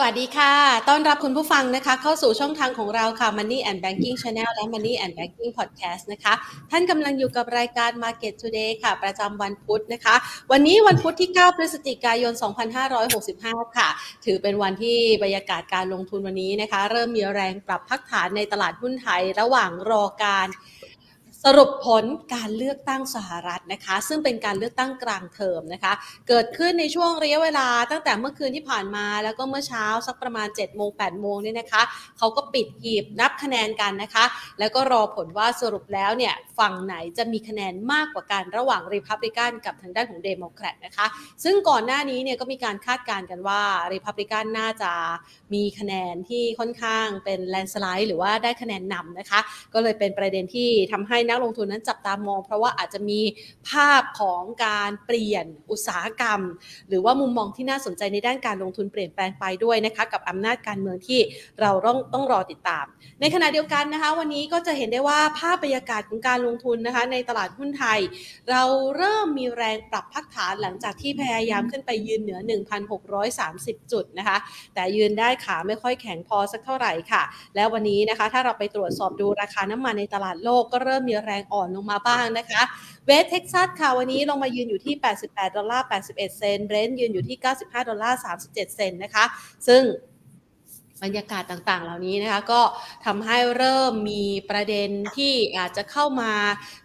สวัสดีค่ะ ต้อนรับคุณผู้ฟังนะคะ เข้าสู่ช่องทางของเราค่ะ Money and Banking Channel และ Money and Banking Podcast นะคะ ท่านกำลังอยู่กับรายการ Market Today ค่ะ ประจำวันพุธนะคะ วันนี้วันพุธที่ 9 พฤศจิกายน 2565 ค่ะ ถือเป็นวันที่บรรยากาศการลงทุนวันนี้นะคะ เริ่มมีแรงปรับพักฐานในตลาดหุ้นไทย ระหว่างรอการ สรุปผลการเลือกตั้งสหรัฐนะคะ ซึ่งเป็นการเลือกตั้งกลางเทอมนะคะ เกิดขึ้นในช่วงระยะเวลาตั้งแต่เมื่อคืนที่ผ่านมา แล้วก็เมื่อเช้าสักประมาณเจ็ดโมงแปดโมงเนี่ยนะคะเขาก็ปิดหีบนับคะแนนกันนะคะ แล้วก็รอผลว่าสรุปแล้วเนี่ยฝั่งไหนจะมีคะแนนมากกว่ากันระหว่างริพับลิกันกับทางด้านของเดโมแครตนะคะ ซึ่งก่อนหน้านี้เนี่ยก็มีการคาดการณ์กันว่าริพับลิกันน่าจะมีคะแนนที่ค่อนข้างเป็น landslide หรือว่าได้คะแนนนำนะคะ ก็เลยเป็นประเด็นที่ทำให้นักลงทุนนั้นจับตามอง เพราะว่าอาจจะมีภาพของการเปลี่ยนอุตสาหกรรม หรือว่ามุมมองที่น่าสนใจในด้านการลงทุนเปลี่ยนแปลงไปด้วยนะคะกับอำนาจการเมืองที่เราต้องต้องรอติดตาม ในขณะเดียวกันนะคะวันนี้ก็จะเห็นได้ว่าภาพบรรยากาศของการลงทุนนะคะในตลาดหุ้นไทย เราเริ่มมีแรงปรับพักฐานหลังจากที่พยายามขึ้นไปยืนเหนือ 1,630 จุดนะคะแต่ยืนได้ขาไม่ค่อยแข็งพอสักเท่าไหร่ค่ะ แล้ววันนี้นะคะถ้าเราไปตรวจสอบดูราคาน้ำมันในตลาดโลกก็เริ่มมีแรงอ่อนลงมาบ้างนะคะเวสต์เท็กซัสค่ะวันนี้ลงมายืนอยู่ที่ 88 ดอลลาร์ 81 เซนต์เบรนท์ยืนอยู่ที่ 95 ดอลลาร์ 37 เซนต์นะคะ ซึ่ง บรรยากาศต่างๆ เหล่านี้นะคะก็ทำให้เริ่มมีประเด็นที่อาจจะเข้ามา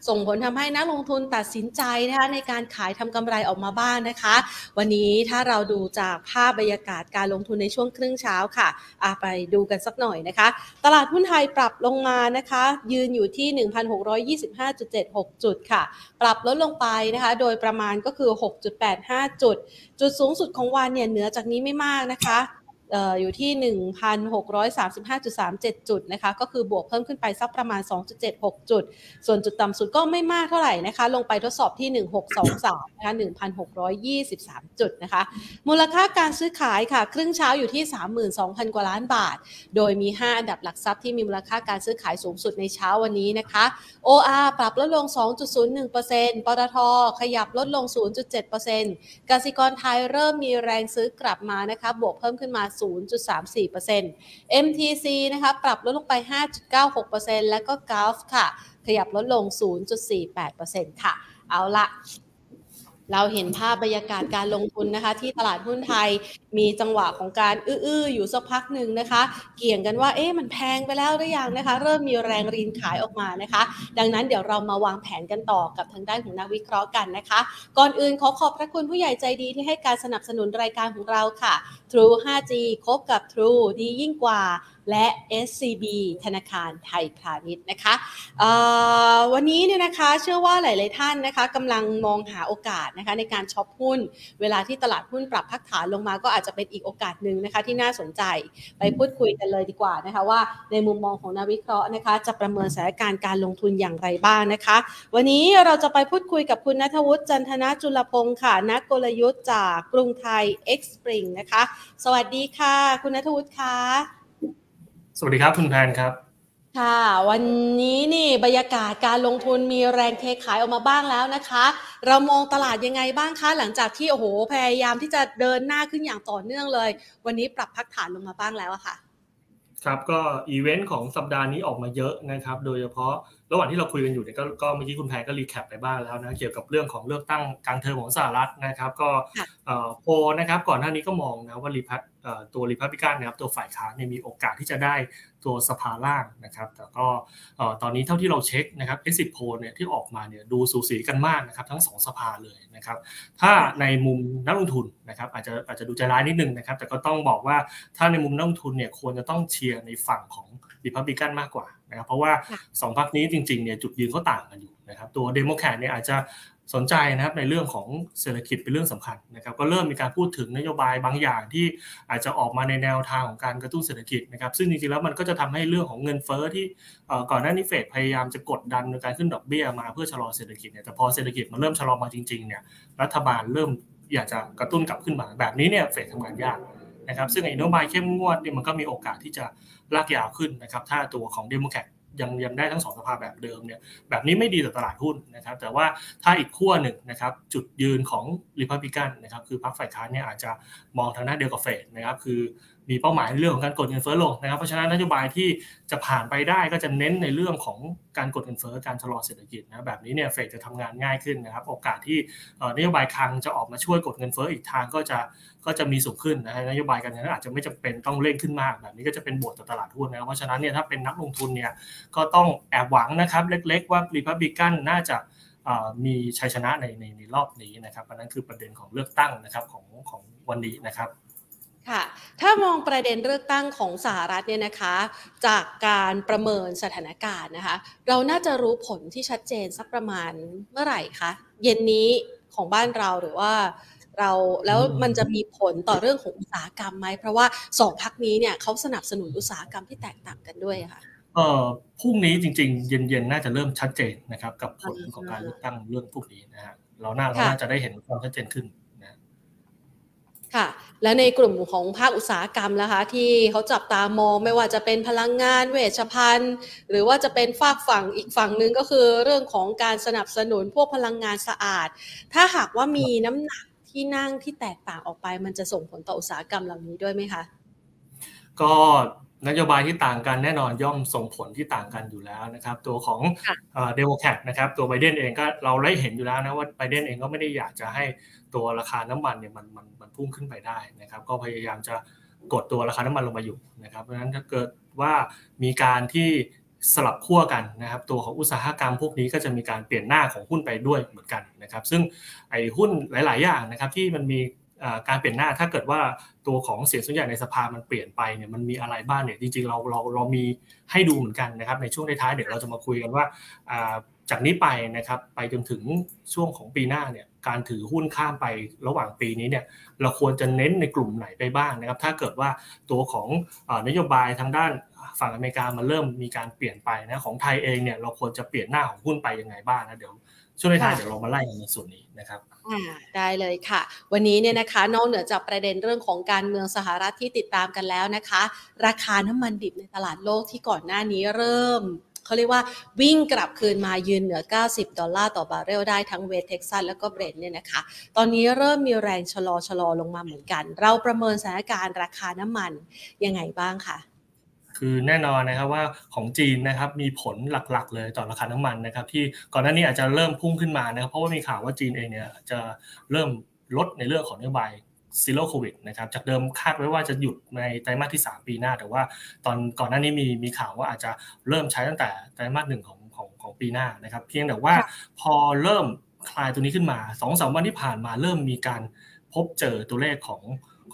ส่งผลทำให้นักลงทุนตัดสินใจนะคะในการขายทำกำไรออกมาบ้างนะคะ วันนี้ถ้าเราดูจากภาพบรรยากาศการลงทุนในช่วงครึ่งเช้าค่ะไปดูกันสักหน่อยนะคะ ตลาดหุ้นไทยปรับลงมานะคะ ยืนอยู่ที่ 1,625.76 จุดค่ะ ปรับลดลงไปนะคะ โดยประมาณก็คือ 6.85 จุด จุดสูงสุดของวันเนี่ยเหนือจากนี้ไม่มากนะคะ อยู่ที่ 1,635.37 จุดนะคะ ก็คือบวกเพิ่มขึ้นไปสักประมาณ 2.76 จุด ส่วนจุดต่ำสุดก็ไม่มากเท่าไหร่นะคะ ลงไปทดสอบที่ 1623 นะคะ 1,623 จุดนะคะ มูลค่าการซื้อขายค่ะ ครึ่งเช้าอยู่ที่ 32,000 กว่าล้านบาท โดยมี 5 อันดับหลักทรัพย์ที่มีมูลค่าการซื้อขายสูงสุดในเช้าวันนี้นะคะ OR ปรับลดลง 2.01%ปตท ขยับลดลง 0.7%กสิกรไทยเริ่มมีแรงซื้อกลับมานะคะ บวกเพิ่มขึ้นมา0.34% MTC นะคะปรับลดลงไป 5.96%แล้วก็ Gulf ค่ะ ขยับลดลง 0.48%ค่ะ เอาละ เราเห็นภาพบรรยากาศการลงทุนนะคะ ที่ตลาดหุ้นไทยมีจังหวะของการอื้อๆอยู่สักพักหนึ่งนะคะ เกี่ยงกันว่าเอ๊ะมันแพงไปแล้วหรือยังนะคะ เริ่มมีแรงรินขายออกมานะคะ ดังนั้นเดี๋ยวเรามาวางแผนกันต่อกับทางด้านของนักวิเคราะห์กันนะคะ ก่อนอื่นขอขอบพระคุณผู้ใหญ่ใจดีที่ให้การสนับสนุนรายการของเราค่ะ True 5G คบกับ True ดียิ่งกว่า และ SCB ธนาคารไทยพาณิชย์นะคะวันนี้เนี่ยนะคะเชื่อว่าหลาย ๆ ท่านนะคะกำลังมองหาโอกาสนะคะในการช็อปหุ้น เวลาที่ตลาดหุ้นปรับพักฐานลงมาก็อาจจะเป็นอีกโอกาสหนึ่งนะคะที่น่าสนใจไปพูดคุยกันเลยดีกว่านะคะว่าในมุมมองของนักวิเคราะห์นะคะ จะประเมินสถานการณ์การลงทุนอย่างไรบ้างนะคะ วันนี้เราจะไปพูดคุยกับคุณนัทวุฒิจันทนาจุลพงศ์ค่ะนักกลยุทธ์จากกรุงไทย X Spring นะคะ สวัสดีค่ะ คุณนัทวุฒิค่ะ วัสดีครับคุณแพนครับ ค่ะ วันนี้นี่บรรยากาศการลงทุนมีแรงเทขายออกมาบ้างแล้วนะคะ เรามองตลาดยังไงบ้างคะหลังจากที่โอ้โหพยายามที่จะเดินหน้าขึ้นอย่างต่อเนื่องเลย วันนี้ปรับพักฐานลงมาบ้างแล้วอะค่ะ ครับก็อีเวนต์ของสัปดาห์นี้ออกมาเยอะนะครับ โดยเฉพาะ ระหว่างที่เราคุยกันอยู่เนี่ยก็เมื่อกี้คุณแพรก็ recap ไปบ้างแล้วนะเกี่ยวกับเรื่องของเลือกตั้งกลางเทอมของสหรัฐนะครับ ก็โพลนะครับก่อนหน้านี้ก็มองนะว่ารีพัตัวรีพับลิกันนะครับตัวฝ่ายค้านเนี่ยมีโอกาสที่จะได้ตัวสภาล่างนะครับ แต่ก็ตอนนี้เท่าที่เราเช็คนะครับ exit poll เนี่ยที่ออกมาเนี่ยดูสูสีกันมากนะครับทั้งสองสภาเลยนะครับ ถ้าในมุมนักลงทุนนะครับอาจจะอาจจะดูใจร้ายนิดนึงนะครับ แต่ก็ต้องบอกว่าถ้าในมุมนักลงทุนเนี่ยควรจะต้องเชียร์ในฝั่งของรีพับลิกันมากกว่า นะครับเพราะว่า 2พรรคนี้จริงๆเนี่ยจุดยืนเขาต่างกันอยู่นะครับตัวเดโมแครตเนี่ยอาจจะสนใจนะครับในเรื่องของเศรษฐกิจเป็นเรื่องสำคัญนะครับก็เริ่มมีการพูดถึงนโยบายบางอย่างที่อาจจะออกมาในแนวทางของการกระตุ้นเศรษฐกิจนะครับซึ่งจริงๆแล้วมันก็จะทำให้เรื่องของเงินเฟ้อที่ก่อนหน้านี้เฟดพยายามจะกดดันในการขึ้นดอกเบี้ยมาเพื่อชะลอเศรษฐกิจเนี่ยแต่พอเศรษฐกิจมันเริ่มชะลอมาจริงๆเนี่ยรัฐบาลเริ่มอยากจะกระตุ้นกลับขึ้นมาแบบนี้เนี่ยเฟดทำงานยาก นะครับซึ่งไอ้นโยบายเข้มงวดเนี่ยมันก็มีโอกาสที่จะลากยาวขึ้นนะครับถ้าตัวของเดโมแครตยังยังได้ทั้งสองสภาแบบเดิมเนี่ยแบบนี้ไม่ดีต่อตลาดหุ้นนะครับแต่ว่าถ้าอีกขั้วหนึ่งนะครับจุดยืนของริพับลิกันนะครับคือพรรคฝ่ายค้านเนี่ยอาจจะมองทางหน้าเดียวกับเฟดนะครับคือ มีเป้าหมายในเรื่องของการกดเงินเฟ้อลงนะครับ เพราะฉะนั้นนโยบายที่จะผ่านไปได้ก็จะเน้นในเรื่องของการกดเงินเฟ้อการชะลอเศรษฐกิจนะแบบนี้เนี่ยเฟดจะทำงานง่ายขึ้นนะครับ โอกาสที่นโยบายคลังจะออกมาช่วยกดเงินเฟ้ออีกทางก็จะก็จะมีสูงขึ้นนะนโยบายการเงินอาจจะไม่จำเป็นต้องเร่งขึ้นมากแบบนี้ก็จะเป็นบวกต่อตลาดหุ้นนะครับเพราะฉะนั้นเนี่ยถ้าเป็นนักลงทุนเนี่ยก็ต้องแอบหวังนะครับเล็ก ๆ ว่ารีพับบิกันน่าจะมีชัยชนะในในในรอบนี้นะครับอันนั้นคือประเด็นของเลือกตั้งนะครับของของวันนี้นะครับ ค่ะ ถ้ามองประเด็นเลือกตั้งของสหรัฐเนี่ยนะคะ จากการประเมินสถานการณ์นะคะ เราน่าจะรู้ผลที่ชัดเจนสักประมาณเมื่อไหร่คะเย็นนี้ของบ้านเราหรือว่าเราแล้วมันจะมีผลต่อเรื่องของอุตสาหกรรมไหม เพราะว่าสองพักนี้เนี่ยเขาสนับสนุนอุตสาหกรรมที่แตกต่างกันด้วยค่ะเอ่อพรุ่งนี้จริง ๆ เย็นๆน่าจะเริ่มชัดเจนนะครับ กับผลของการเลือกตั้งเรื่องพวกนี้นะฮะเราน่าเราน่าจะได้เห็นความชัดเจนขึ้นนะค่ะ และในกลุ่มของภาคอุตสาหกรรมนะคะ ที่เขาจับตามองไม่ว่าจะเป็นพลังงานเวชภัณฑ์ หรือว่าจะเป็นฝากฝั่งอีกฝั่งหนึ่งก็คือเรื่องของการสนับสนุนพวกพลังงานสะอาด ถ้าหากว่ามีน้ำหนักที่นั่งที่แตกต่างออกไป มันจะส่งผลต่ออุตสาหกรรมเหล่านี้ด้วยไหมคะ ก็ นโยบายที่ต่างกันแน่นอนย่อมส่งผลที่ต่างกันอยู่แล้วนะครับ ตัวของเดโมแครตนะครับ ตัวไบเดนเองก็เราได้เห็นอยู่แล้วนะว่าไบเดนเองก็ไม่ได้อยากจะให้ตัวราคาน้ำมันเนี่ยมันมันมันพุ่งขึ้นไปได้นะครับ ก็พยายามจะกดตัวราคาน้ำมันลงมาอยู่นะครับ เพราะฉะนั้นถ้าเกิดว่ามีการที่สลับขั้วกันนะครับ ตัวของอุตสาหกรรมพวกนี้ก็จะมีการเปลี่ยนหน้าของหุ้นไปด้วยเหมือนกันนะครับ ซึ่งไอ้หุ้นหลาย ๆ อย่างนะครับที่มันมีการเปลี่ยนหน้าถ้าเกิดว่า ตัวของเสียงส่วนใหญ่ในสภามันเปลี่ยนไปเนี่ยมันมีอะไรบ้างเนี่ยจริงๆเราเราเรามีให้ดูเหมือนกันนะครับในช่วงท้ายเดี๋ยวเราจะมาคุยกันว่าจากนี้ไปนะครับไปจนถึงช่วงของปีหน้าเนี่ยการถือหุ้นข้ามไประหว่างปีนี้เนี่ยเราควรจะเน้นในกลุ่มไหนไปบ้างนะครับ ถ้าเกิดว่าตัวของนโยบายทางด้านฝั่งอเมริกามันเริ่มมีการเปลี่ยนไปนะของไทยเองเนี่ยเราควรจะเปลี่ยนหน้าของหุ้นไปยังไงบ้างนะเดี๋ยว ช่วงท้ายเดี๋ยวเรามาไล่ในส่วนนี้นะครับอ่าได้เลยค่ะ วันนี้เนี่ยนะคะนอกเหนือจากประเด็นเรื่องของการเมืองสหรัฐที่ติดตามกันแล้วนะคะ ราคาน้ำมันดิบในตลาดโลกที่ก่อนหน้านี้เริ่มเขาเรียกว่าวิ่งกลับคืนมายืนเหนือ 90 ดอลลาร์ต่อบาร์เรลได้ทั้งเวสต์เท็กซัสแล้วก็เบรนท์เนี่ยนะคะ ตอนนี้เริ่มมีแรงชะลอชะลอลงมาเหมือนกัน เราประเมินสถานการณ์ราคาน้ำมันยังไงบ้างคะ คือแน่นอนนะครับว่าของจีนนะครับมีผลหลักๆ เลยต่อราคาน้ำมันนะครับที่ก่อนหน้านี้อาจจะเริ่มพุ่งขึ้นมานะครับเพราะว่ามีข่าวว่าจีนเองเนี่ยจะเริ่มลดในเรื่องของนโยบายZero COVID นะครับจากเดิมคาดไว้ว่าจะหยุดในไตรมาสที่ 3 ปีหน้า แต่ว่าตอนก่อนหน้านี้มีมีข่าวว่าอาจจะเริ่มใช้ตั้งแต่ไตรมาสหนึ่งของของของปีหน้านะครับเพียงแต่ว่าพอเริ่มคลายตัวนี้ขึ้นมา2-3วันที่ผ่านมาเริ่มมีการพบเจอตัวเลขของ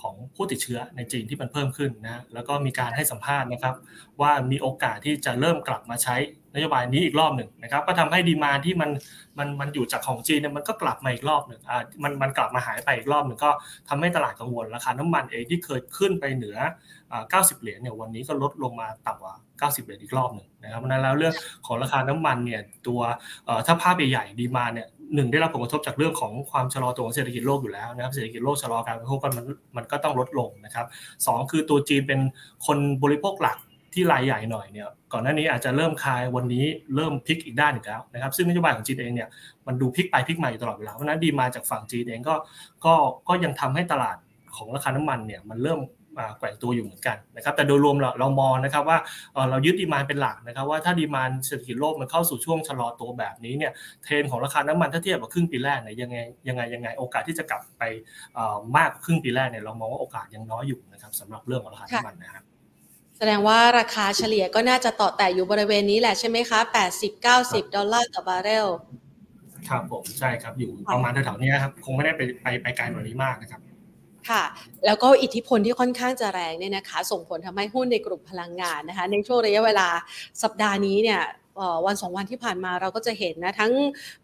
ของผู้ติดเชื้อในจีนที่มันเพิ่มขึ้นนะแล้วก็มีการให้สัมภาษณ์นะครับ ว่ามีโอกาสที่จะเริ่มกลับมาใช้นโยบายนี้อีกรอบหนึ่งนะครับ ก็ทำให้ demand ที่มันมันมันอยู่จากของจีนเนี่ยมันก็กลับมาอีกรอบหนึ่งอ่ามันมันกลับมาหายไปอีกรอบหนึ่งก็ทำให้ตลาดกังวลราคาน้ำมันเองที่เคยขึ้นไปเหนือ90 เหรียญเนี่ยวันนี้ก็ลดลงมาต่ำกว่า 90 เหรียญอีกรอบหนึ่งนะครับนั้นแล้วเรื่องของราคาน้ำมันเนี่ยตัวถ้าภาพใหญ่ๆดีมาเนี่ย หนึ่งได้รับผลกระทบจากเรื่องของความชะลอตัวของเศรษฐกิจโลกอยู่แล้วนะครับเศรษฐกิจโลกชะลอการบริโภคมันมันก็ต้องลดลงนะครับสองคือตัวจีนเป็นคนบริโภคหลักที่รายใหญ่หน่อยเนี่ยก่อนหน้านี้อาจจะเริ่มคลายวันนี้เริ่มพลิกอีกด้านอีกแล้วนะครับซึ่งนโยบายของจีนเองเนี่ยมันดูพลิกไปพลิกมาอยู่ตลอดเวลาเพราะนั้น demand จากฝั่งจีนเองก็ก็ก็ยังทำให้ตลาดของราคาน้ำมันเนี่ยมันเริ่ม แกว่งตัวอยู่เหมือนกันนะครับแต่โดยรวมเราเรามองนะครับว่าเรายึด demand เป็นหลักนะครับว่าถ้า demand เศรษฐกิจโลกมันเข้าสู่ช่วงชะลอตัวแบบนี้เนี่ยเทรนของราคาน้ำมันถ้าเทียบกับครึ่งปีแรกเนี่ยยังไงยังไงยังไงโอกาสที่จะกลับไปมากครึ่งปีแรกเนี่ยเรามองว่าโอกาสยังน้อยอยู่นะครับสำหรับเรื่องของราคาน้ำมันนะครับแสดงว่าราคาเฉลี่ยก็น่าจะต่อแต่อยู่บริเวณนี้แหละใช่ไหมคะ 80-90 ดอลลาร์ต่อบาร์เรล ครับผม ใช่ครับ อยู่ประมาณแถวๆนี้ครับ คงไม่ได้ไปไปไปไกลกว่านี้มากนะครับ ค่ะ แล้วก็อิทธิพลที่ค่อนข้างจะแรงเนี่ยนะคะ ส่งผลทำให้หุ้นในกลุ่มพลังงานนะคะ ในช่วงระยะเวลาสัปดาห์นี้เนี่ยวันสองวันที่ผ่านมาเราก็จะเห็นนะ ทั้ง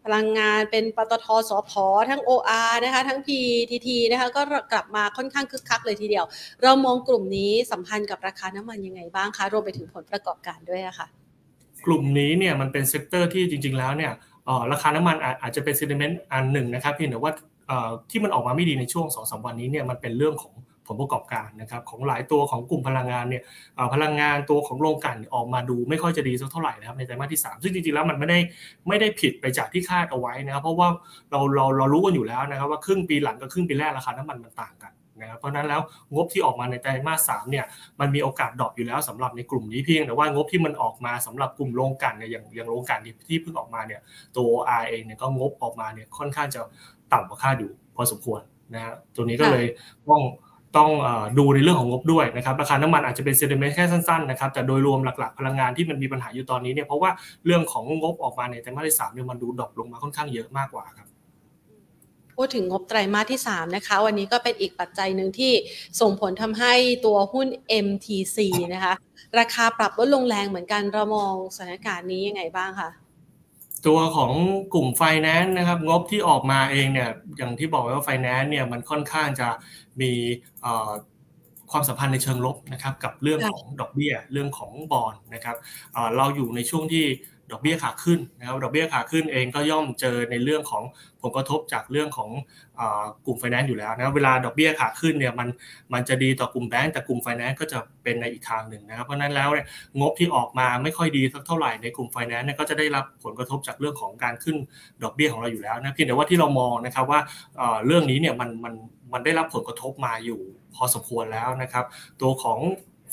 พลังงานเป็นปตทสพทั้ง OR นะคะ ทั้ง PTT นะคะก็กลับมาค่อนข้างคึกคักเลยทีเดียว เรามองกลุ่มนี้สัมพันธ์กับราคาน้ำมันยังไงบ้างคะ รวมไปถึงผลประกอบการด้วยนะคะกลุ่มนี้เนี่ยมันเป็น sector ที่จริง ๆ แล้วเนี่ยราคาน้ำมันอาจจะเป็น sentiment อันหนึ่งนะครับเพียงแต่ว่า ที่มันออกมาไม่ดีในช่วง2-3วันนี้เนี่ยมันเป็นเรื่องของผลประกอบการนะครับของหลายตัวของกลุ่มพลังงานเนี่ยพลังงานตัวของโรงกลั่นออกมาดูไม่ค่อยจะดีสักเท่าไหร่นะครับในไตรมาสที่ 3 ซึ่งจริงๆแล้วมันไม่ได้ไม่ได้ผิดไปจากที่คาดเอาไว้นะครับเพราะว่าเราเราเรารู้กันอยู่แล้วนะครับว่าครึ่งปีหลังกับครึ่งปีแรกราคาน้ำมันมันต่างกันนะครับเพราะนั้นแล้วงบที่ออกมาในไตรมาสสามเนี่ยมันมีโอกาสดรอปอยู่แล้วสำหรับในกลุ่มนี้เพียงแต่ว่างบที่มันออกมาสำหรับกลุ่มโรงกลั่นเนี่ยอย่างอย่างโรงกลั่นที่เพิ่งออกมาเนี่ยตัว R เองเนี่ยก็งบออกมาเนี่ยค่อนข้างจะ ต่ำกว่าคาดอยู่พอสมควรนะฮะตัวนี้ก็เลยต้องต้องดูในเรื่องของงบด้วยนะครับราคาน้ำมันอาจจะเป็นเซนิเมนต์แค่สั้นๆนะครับแต่โดยรวมหลักๆ พลังงานที่มันมีปัญหาอยู่ตอนนี้เนี่ยเพราะว่าเรื่องของงบออกมาในไตรมาสที่สามเนี่ยมันดู drop ลงมาค่อนข้างเยอะมากกว่าครับพูดถึงงบไตรมาสที่ 3 นะคะ วันนี้ก็เป็นอีกปัจจัยหนึ่งที่ส่งผลทำให้ตัวหุ้น MTC นะคะ ราคาปรับลดลงแรงเหมือนกันเรามองสถานการณ์นี้ยังไงบ้างคะ ตัวของกลุ่มไฟแนนซ์นะครับงบที่ออกมาเองเนี่ยอย่างที่บอกไว้ว่าไฟแนนซ์เนี่ยมันค่อนข้างจะมีความสัมพันธ์ในเชิงลบนะครับกับเรื่องของดอกเบี้ยเรื่องของบอลนะครับเราอยู่ในช่วงที่ ดอกเบี้ยขาขึ้นนะครับดอกเบี้ยขาขึ้นเองก็ย่อมเจอในเรื่องของผลกระทบจากเรื่องของกลุ่มไฟแนนซ์อยู่แล้วนะเวลาดอกเบี้ยขาขึ้นเนี่ยมันมันจะดีต่อกลุ่มแบงก์แต่กลุ่มไฟแนนซ์ก็จะเป็นในอีกทางหนึ่งนะครับเพราะนั้นแล้วเนี่ยงบที่ออกมาไม่ค่อยดีสักเท่าไหร่ในกลุ่มไฟแนนซ์เนี่ยก็จะได้รับผลกระทบจากเรื่องของการขึ้นดอกเบี้ยของเราอยู่แล้วนะเพียงแต่ว่าที่เรามองนะครับว่าเรื่องนี้เนี่ยมันมันมันได้รับผลกระทบมาอยู่พอสมควรแล้วนะครับ ตัวของ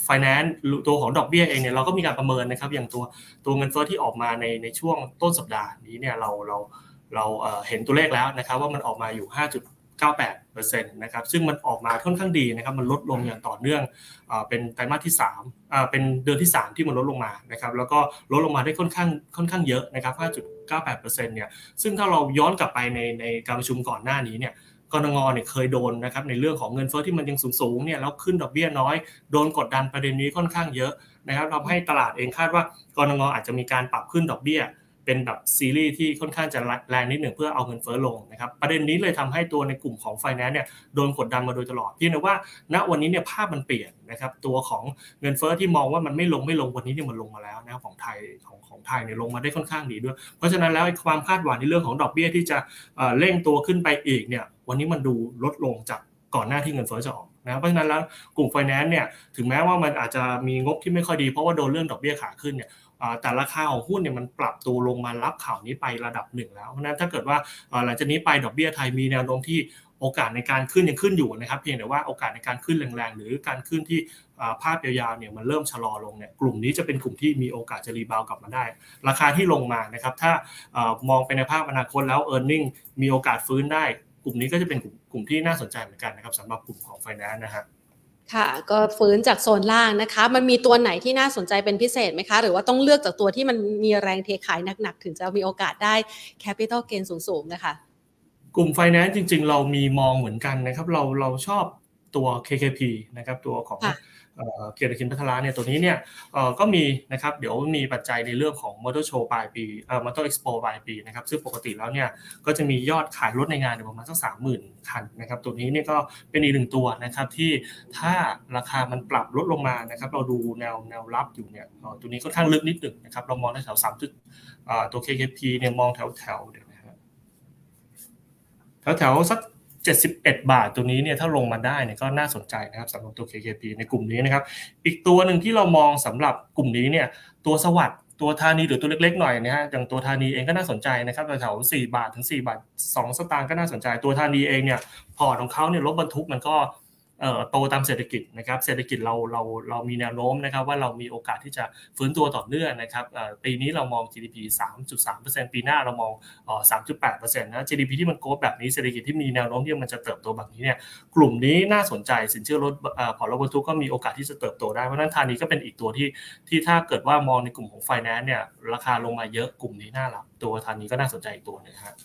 ไฟแนนซ์ตัวของดอกเบี้ยเองเนี่ยเราก็มีการประเมินนะครับ อย่างตัวตัวเงินเฟ้อที่ออกมาในในช่วงต้นสัปดาห์นี้เนี่ยเราเราเราเห็นตัวเลขแล้วนะครับ ว่ามันออกมาอยู่ 5.98%นะครับซึ่งมันออกมาค่อนข้างดีนะครับมันลดลงอย่างต่อเนื่องเป็นไตรมาสที่3เป็นเดือนที่ 3 ที่มันลดลงมานะครับแล้วก็ลดลงมาได้ค่อนข้างค่อนข้างเยอะนะครับ 5.98%เนี่ยซึ่งถ้าเราย้อนกลับไปในในการประชุมก่อนหน้านี้เนี่ย กรงงเนี่ยเคยโดนนะครับในเรื่องของเงินเฟ้อที่มันยังสูงๆเนี่ยแล้วขึ้นดอกเบี้ยน้อย โดนกดดันประเด็นนี้ค่อนข้างเยอะนะครับทำให้ตลาดเองคาดว่ากรงงอาจจะมีการปรับขึ้นดอกเบี้ย เป็นแบบซีรีส์ที่ค่อนข้างจะแรงนิดหนึ่งเพื่อเอาเงินเฟ้อลงนะครับประเด็นนี้เลยทำให้ตัวในกลุ่มของไฟแนนซ์เนี่ยโดนกดดันมาโดยตลอดเพียงแต่ว่า ณวันนี้เนี่ยภาพมันเปลี่ยนนะครับตัวของเงินเฟ้อที่มองว่ามันไม่ลงไม่ลงวันนี้เนี่ยมันลงมาแล้วนะของไทยของของไทยเนี่ยลงมาได้ค่อนข้างดีด้วย เพราะฉะนั้นแล้วความคาดหวังในเรื่องของดอกเบี้ยที่จะเร่งตัวขึ้นไปอีกเนี่ยวันนี้มันดูลดลงจากก่อนหน้าที่เงินเฟ้อจะออก นะเพราะฉะนั้นแล้วกลุ่มไฟแนนซ์เนี่ยถึงแม้ว่ามันอาจจะมีงบที่ไม่ค่อยดีเพราะว่าโดนเรื่องดอกเบี้ยขาขึ้นเนี่ยแต่ราคาของหุ้นเนี่ยมันปรับตัวลงมารับข่าวนี้ไประดับหนึ่งแล้วเพราะนั้นถ้าเกิดว่าหลังจากนี้ไปดอกเบี้ยไทยมีแนวโน้มที่โอกาสในการขึ้นยังขึ้นอยู่นะครับ เพียงแต่ว่าโอกาสในการขึ้นแรงๆ หรือการขึ้นที่ภาพยาวๆเนี่ยมันเริ่มชะลอลงเนี่ยกลุ่มนี้จะเป็นกลุ่มที่มีโอกาสจะรีบาวกลับมาได้ ราคาที่ลงมานะครับถ้ามองไปในภาพอนาคตแล้ว e a r n i n g มีโอกาสฟื้นได้ กลุ่มนี้ก็จะเป็นกลุ่มที่น่าสนใจเหมือนกันนะครับสำหรับกลุ่มของไฟแนนซ์นะครับค่ะ ก็ฟื้นจากโซนล่างนะคะ มันมีตัวไหนที่น่าสนใจเป็นพิเศษไหมคะ หรือว่าต้องเลือกจากตัวที่มันมีแรงเทขายหนักๆ ถึงจะมีโอกาสได้ capital gain สูงๆนะคะ กลุ่มไฟแนนซ์จริงๆ เรามีมองเหมือนกันนะครับ เราเราชอบตัว KKP นะครับ ตัวของ เกียรตินาคินภัทรเนี่ยตัวนี้เนี่ยก็มีนะครับเดี๋ยวมีปัจจัยในเรื่องของ motor show ปลายปีเอ่อ Motor Expo ปลายปีนะครับซึ่งปกติแล้วเนี่ยก็จะมียอดขายรถในงานประมาณสักสามหมื่นคันนะครับตัวนี้เนี่ยก็เป็นอีกหนึ่งตัวนะครับที่ถ้าราคามันปรับลดลงมานะครับเราดูแนวแนวรับอยู่เนี่ยตัวนี้ค่อนข้างลึกนิดหนึ่งนะครับเรามองในแถวสามจุดตัว KKP เนี่ยมองแถวแถวเดี๋ยวนะฮะแถวแถวสัก 71 บาทตัวนี้เนี่ยถ้าลงมาได้เนี่ยก็น่าสนใจนะครับสำหรับตัว KKP ในกลุ่มนี้นะครับอีกตัวหนึ่งที่เรามองสำหรับกลุ่มนี้เนี่ยตัวสวัสด์ตัวธานีหรือตัวเล็กๆหน่อยนะฮะอย่างตัวธานีเองก็น่าสนใจนะครับแถว4บาทถึง4บาท2สตางค์ก็น่าสนใจ ตัวธานีเองเนี่ยพอร์ตของเขาเนี่ยรถบรรทุกมันก็ โตตามเศรษฐกิจนะครับเศรษฐกิจเราเราเรามีแนวโน้มนะครับว่าเรามีโอกาสที่จะฟื้นตัวต่อเนื่องนะครับปีนี้เรามอง GDP 3.3%ปีหน้าเรามอง 3.8%นะ GDP ที่มันโกลแบบนี้เศรษฐกิจที่มีแนวโน้มที่มันจะเติบโตแบบนี้เนี่ยกลุ่มนี้น่าสนใจสินเชื่อรถพอรถบรรทุกก็มีโอกาสที่จะเติบโตได้เพราะนั้นทานี้ก็เป็นอีกตัวที่ที่ถ้าเกิดว่ามองในกลุ่มของไฟแนนซ์เนี่ยราคาลงมาเยอะกลุ่มนี้น่ารับตัวทานี้ก็น่าสนใจอีกตัวนึงครับ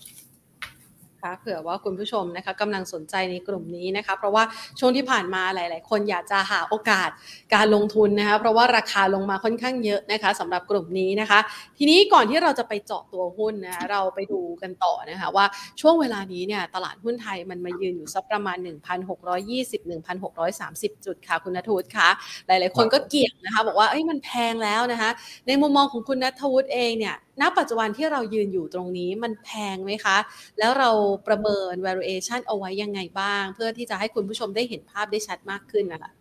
คะเผื่อว่าคุณผู้ชมนะคะกำลังสนใจในกลุ่มนี้นะคะ เพราะว่าช่วงที่ผ่านมาหลาย ๆ คนอยากจะหาโอกาสการลงทุนนะคะเพราะว่าราคาลงมาค่อนข้างเยอะนะคะสำหรับกลุ่มนี้นะคะ ทีนี้ก่อนที่เราจะไปเจาะตัวหุ้นนะคะเราไปดูกันต่อนะคะว่าช่วงเวลานี้เนี่ยตลาดหุ้นไทยมันมายืนอยู่สักประมาณ 1,620-1,630 จุดค่ะคุณนัทวุฒิคะหลาย ๆ คนก็เกี่ยงนะคะบอกว่าเอ้ยมันแพงแล้วนะคะในมุมมองของคุณนัทวุฒิเองเนี่ย ณปัจจุบันที่เรายืนอยู่ตรงนี้มันแพงไหมคะ แล้วเราประเมิน valuation เอาไว้ยังไงบ้าง เพื่อที่จะให้คุณผู้ชมได้เห็นภาพได้ชัดมากขึ้นนะคะ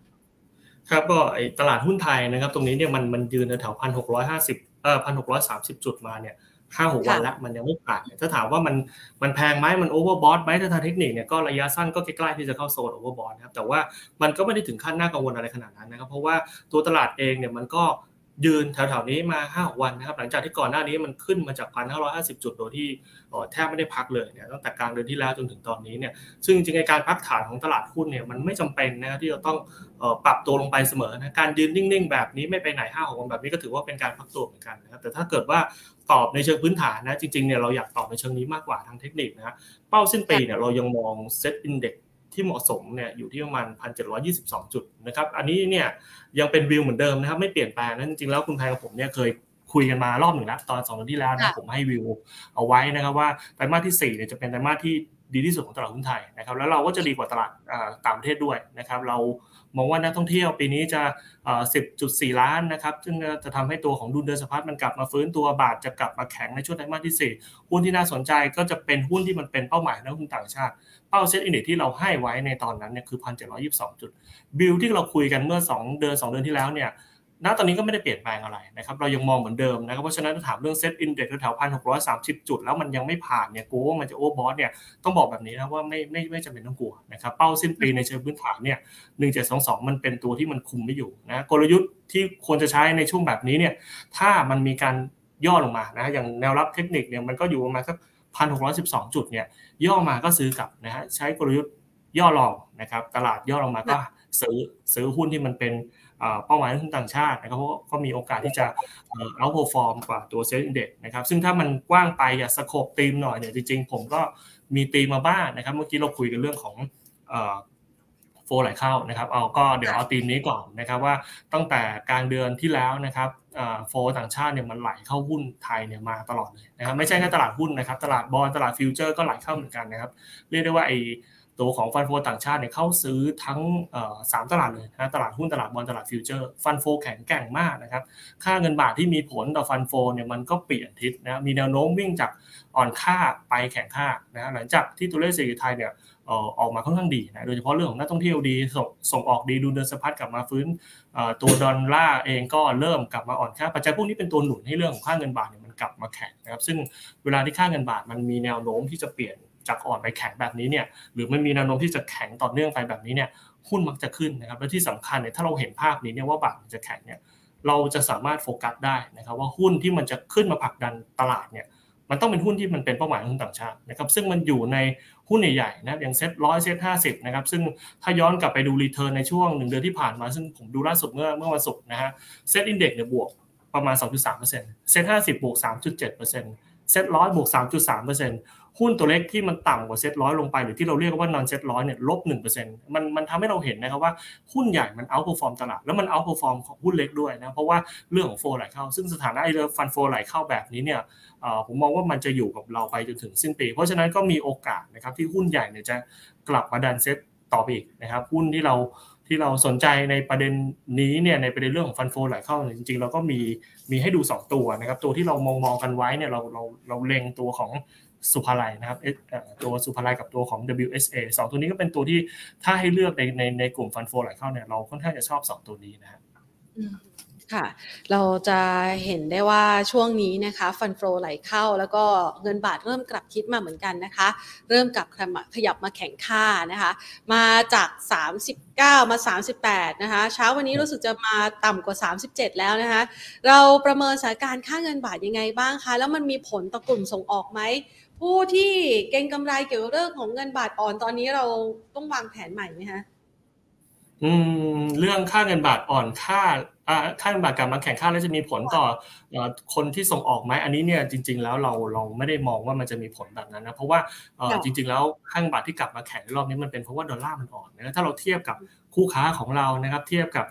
ครับก็ไอ้ตลาดหุ้นไทยนะครับ ตรงนี้เนี่ยมันมันยืนแถวพันหกร้อยห้าสิบเอ่อพันหกร้อยสามสิบจุดมาเนี่ยห้าหกวันแล้วมันยังไม่ผ่านถ้าถามว่ามันมันแพงไหมมัน overbought ไหมถ้าทางเทคนิคเนี่ยก็ระยะสั้นก็ใกล้ๆที่จะเข้าโซน overbought นะครับแต่ว่ามันก็ไม่ได้ถึงขั้นน่ากังวลอะไรขนาดนั้นนะครับเพราะว่าตัวตลาดเองเนี่ยมันก็ ยืนแถวๆนี้มาห้าวันนะครับ หลังจากที่ก่อนหน้านี้มันขึ้นมาจากพันห้าร้อยห้าสิบจุดโดยที่แทบไม่ได้พักเลยเนี่ยตั้งแต่กลางเดือนที่แล้วจนถึงตอนนี้เนี่ยซึ่งจริงๆการพักฐานของตลาดหุ้นเนี่ยมันไม่จำเป็นนะครับที่จะต้องปรับตัวลงไปเสมอนะการยืนนิ่งๆ แบบนี้ไม่ไปไหนห้าหกวันแบบนี้ก็ถือว่าเป็นการพักตัวเหมือนกันนะครับแต่ถ้าเกิดว่าตอบในเชิงพื้นฐานนะจริงๆเนี่ยเราอยากตอบในเชิงนี้มากกว่าทางเทคนิคนะเป้าสิ้นปีเนี่ยเรายังมองเซ็ตอินเด็กซ ที่เหมาะสมเนี่ยอยู่ที่ประมาณ 1,722 จุดนะครับ อันนี้เนี่ยยังเป็นวิวเหมือนเดิมนะครับไม่เปลี่ยนแปลงนะจริงๆแล้วคุณแพงกับผมเนี่ยเคยคุยกันมารอบหนึ่งแล้วตอนสองเดือนที่แล้วนะผมให้วิวเอาไว้นะครับว่าไตรมาสที่4เนี่ยจะเป็นไตรมาสที่ดีที่สุดของตลาดหุ้นไทยนะครับแล้วเราก็จะดีกว่าตลาดต่างประเทศด้วยนะครับเรามองว่านักท่องเที่ยวปีนี้จะ 10.4 ล้านนะครับซึ่งจะทำให้ตัวของดุลเดินสะพัดมันกลับมาฟื้นตัวบาทจะกลับมาแข็งในช่วงไตรมาสที่ 4 หุ้นที่น่าสนใจก็จะเป็นหุ้นที่มันเป็นเป้าหมายนักลงทุนต่างชาติ เป้า SET Index ที่เราให้ไว้ในตอนนั้นเนี่ยคือ1,722จุดบิลที่เราคุยกันเมื่อ 2 เดือน 2 เดือนที่แล้วเนี่ยณตอนนี้ก็ไม่ได้เปลี่ยนแปลงอะไรนะครับเรายังมองเหมือนเดิมนะครับเพราะฉะนั้นถ้าถามเรื่อง SET Index แถวพันหกร้อยสามสิบจุด แล้วมันยังไม่ผ่านเนี่ยกลัวว่ามันจะ overbought เนี่ยต้องบอกแบบนี้นะว่าไม่ไม่ไม่จำเป็นต้องกลัวนะครับเป้าสิ้นปีในเชิงพื้นฐานเนี่ยหนึ่งเจ็ดสองสองมันเป็นตัวที่มันคุมไม่อยู่นะกลยุทธ์ที่ควรจะใช้ในช่วงแบบนี้เนี่ยถ้ามันมีการย่อลงมานะอย่างแนวรับเทคนิคเนี่ยมันก็อยู่ประมาณสัก พันหกร้อยสิบสองจุดเนี่ยย่อมาก็ซื้อกลับนะฮะใช้กลยุทธ์ย่อลองนะครับตลาดย่อลงมาก็ซื้อซื้อหุ้นที่มันเป็นเป้าหมายของต่างชาตินะครับเพราะก็มีโอกาสที่จะเอาโพฟอร์มกว่าตัวเซ็นอินเด็กนะครับซึ่งถ้ามันกว้างไปอย่าสโคบตีมหน่อยเนี่ยจริงๆ ผมก็มีตีมมาบ้างนะครับ เมื่อกี้เราคุยกันเรื่องของ flow ไหลเข้านะครับเอาก็เดี๋ยวเอาตีมนี้ก่อนนะครับว่าตั้งแต่กลางเดือนที่แล้วนะครับ flow ต่างชาติเนี่ยมันไหลเข้าหุ้นไทยเนี่ยมาตลอดเลยนะครับไม่ใช่แค่ตลาดหุ้นนะครับ ตลาดบอลตลาดฟิวเจอร์ก็ไหลเข้าเหมือนกันนะครับ เรียกได้ว่าไอ้ตัวของ fund flow ต่างชาติเนี่ยเข้าซื้อทั้งสามตลาดเลยนะตลาดหุ้นตลาด bond ตลาด futures fund flow แข็งแกร่งมากนะครับค่าเงินบาทที่มีผลต่อ fund flow เนี่ยมันก็เปลี่ยนทิศนะมีแนวโน้มวิ่งจากอ่อนค่าไปแข็งค่านะหลังจากที่ตัวเลขเศรษฐกิจไทยเนี่ย ออกมาค่อนข้างดีนะโดยเฉพาะเรื่องของนักท่องเที่ยวดีส่งส่งออกดีดูเดินสะพัดกลับมาฟื้นตัวดอลลาร์เองก็เริ่มกลับมาอ่อนค่าปัจจัยพวกนี้เป็นตัวหนุนให้เรื่องของค่าเงินบาทเนี่ยมันกลับมาแข็งนะครับซึ่งเวลาที่ค่าเงินบาทมันมีแนวโน้มที่จะเปลี่ยนจากอ่อนไปแข็งแบบนี้เนี่ยหรือมันมีแนวโน้มที่จะแข็งต่อเนื่องไปแบบนี้เนี่ยหุ้นมักจะขึ้นนะครับและที่สำคัญเนี่ยถ้าเราเห็นภาพนี้เนี่ยว่าบาทมันจะแข็งเนี่ยเราจะสามารถโฟกัสได้นะครับว่าหุ้นที่มันจะขึ้นมาผลักดันตลาดเนี่ย มันต้องเป็นหุ้นที่มันเป็นเป้าหมายของต่างชาตินะครับซึ่งมันอยู่ในหุ้นใหญ่ๆนะอย่างเซ็ตร้อยเซ็ตห้าสิบนะครับซึ่งถ้าย้อนกลับไปดู return ในช่วงหนึ่งเดือนที่ผ่านมา ซึ่งผมดูล่าสุดเมื่อเมื่อวันศุกร์นะฮะ SET Index เนี่ยบวกประมาณ 2.3%เซ็ตห้าสิบบวก3.7%เซ็ตร้อยบวก3.3% หุ้นตัวเล็กที่มันต่ำกว่าเซ็ตร้อยลงไป หรือที่เราเรียกว่า non SET ร้อยเนี่ยลบหนึ่งเปอร์เซ็นต์มันมันทำให้เราเห็นนะครับว่าหุ้นใหญ่มัน outperform ตลาด แล้วมัน outperform ของหุ้นเล็กด้วยนะเพราะว่าเรื่องของโฟไหลเข้า ซึ่งสถานะไอเรือฟันโฟไหลเข้าแบบนี้เนี่ยผมมองว่ามันจะอยู่กับเราไปจนถึงสิ้นปี เพราะฉะนั้นก็มีโอกาสนะครับที่หุ้นใหญ่เนี่ยจะกลับมาดันเซ็ตต่อไปอีกนะครับหุ้นที่เราที่เราสนใจในประเด็นนี้เนี่ยในประเด็นเรื่องของฟันโฟไหลเข้าจริงๆ เราก็มีมีให้ดู 2 ตัวนะครับตัวที่เรามองมองกันไว้เนี่ยเราเราเราเล็งตัวของ สุภาลัยนะครับตัวสุภาลัยกับตัวของ WSA สองตัวนี้ก็เป็นตัวที่ถ้าให้เลือกในในในกลุ่มฟันโฟไหลเข้าเนี่ยเราค่อนข้างจะชอบสองตัวนี้นะครับค่ะ เราจะเห็นได้ว่าช่วงนี้นะคะฟันโฟไหลเข้าแล้วก็เงินบาทเริ่มกลับคิดมาเหมือนกันนะคะ เริ่มกลับขยับมาแข่งค่านะคะ มาจาก 39 มา 38 นะคะ เช้าวันนี้รู้สึกจะมาต่ำกว่า 37 แล้วนะคะ เราประเมินสถานการณ์ค่าเงินบาทยังไงบ้างคะ แล้วมันมีผลต่อกลุ่มส่งออกไหม ผู้ที่เก็งกำไรเกี่ยวกับเรื่องของเงินบาทอ่อนตอนนี้เราต้องวางแผนใหม่ไหมคะอืมเรื่องค่าเงินบาทอ่อนค่าค่าเงินบาทกลับมาแข่งค่าแล้วจะมีผลต่อคนที่ส่งออกไหมอันนี้เนี่ยจริง ๆ แล้วเราเราไม่ได้มองว่ามันจะมีผลแบบนั้นนะเพราะว่าจริง ๆ แล้วค่าเงินบาทที่กลับมาแข่งรอบนี้มันเป็นเพราะว่าดอลลาร์มันอ่อนนะถ้าเราเทียบกับคู่ค้าของเรานะครับเทียบกับ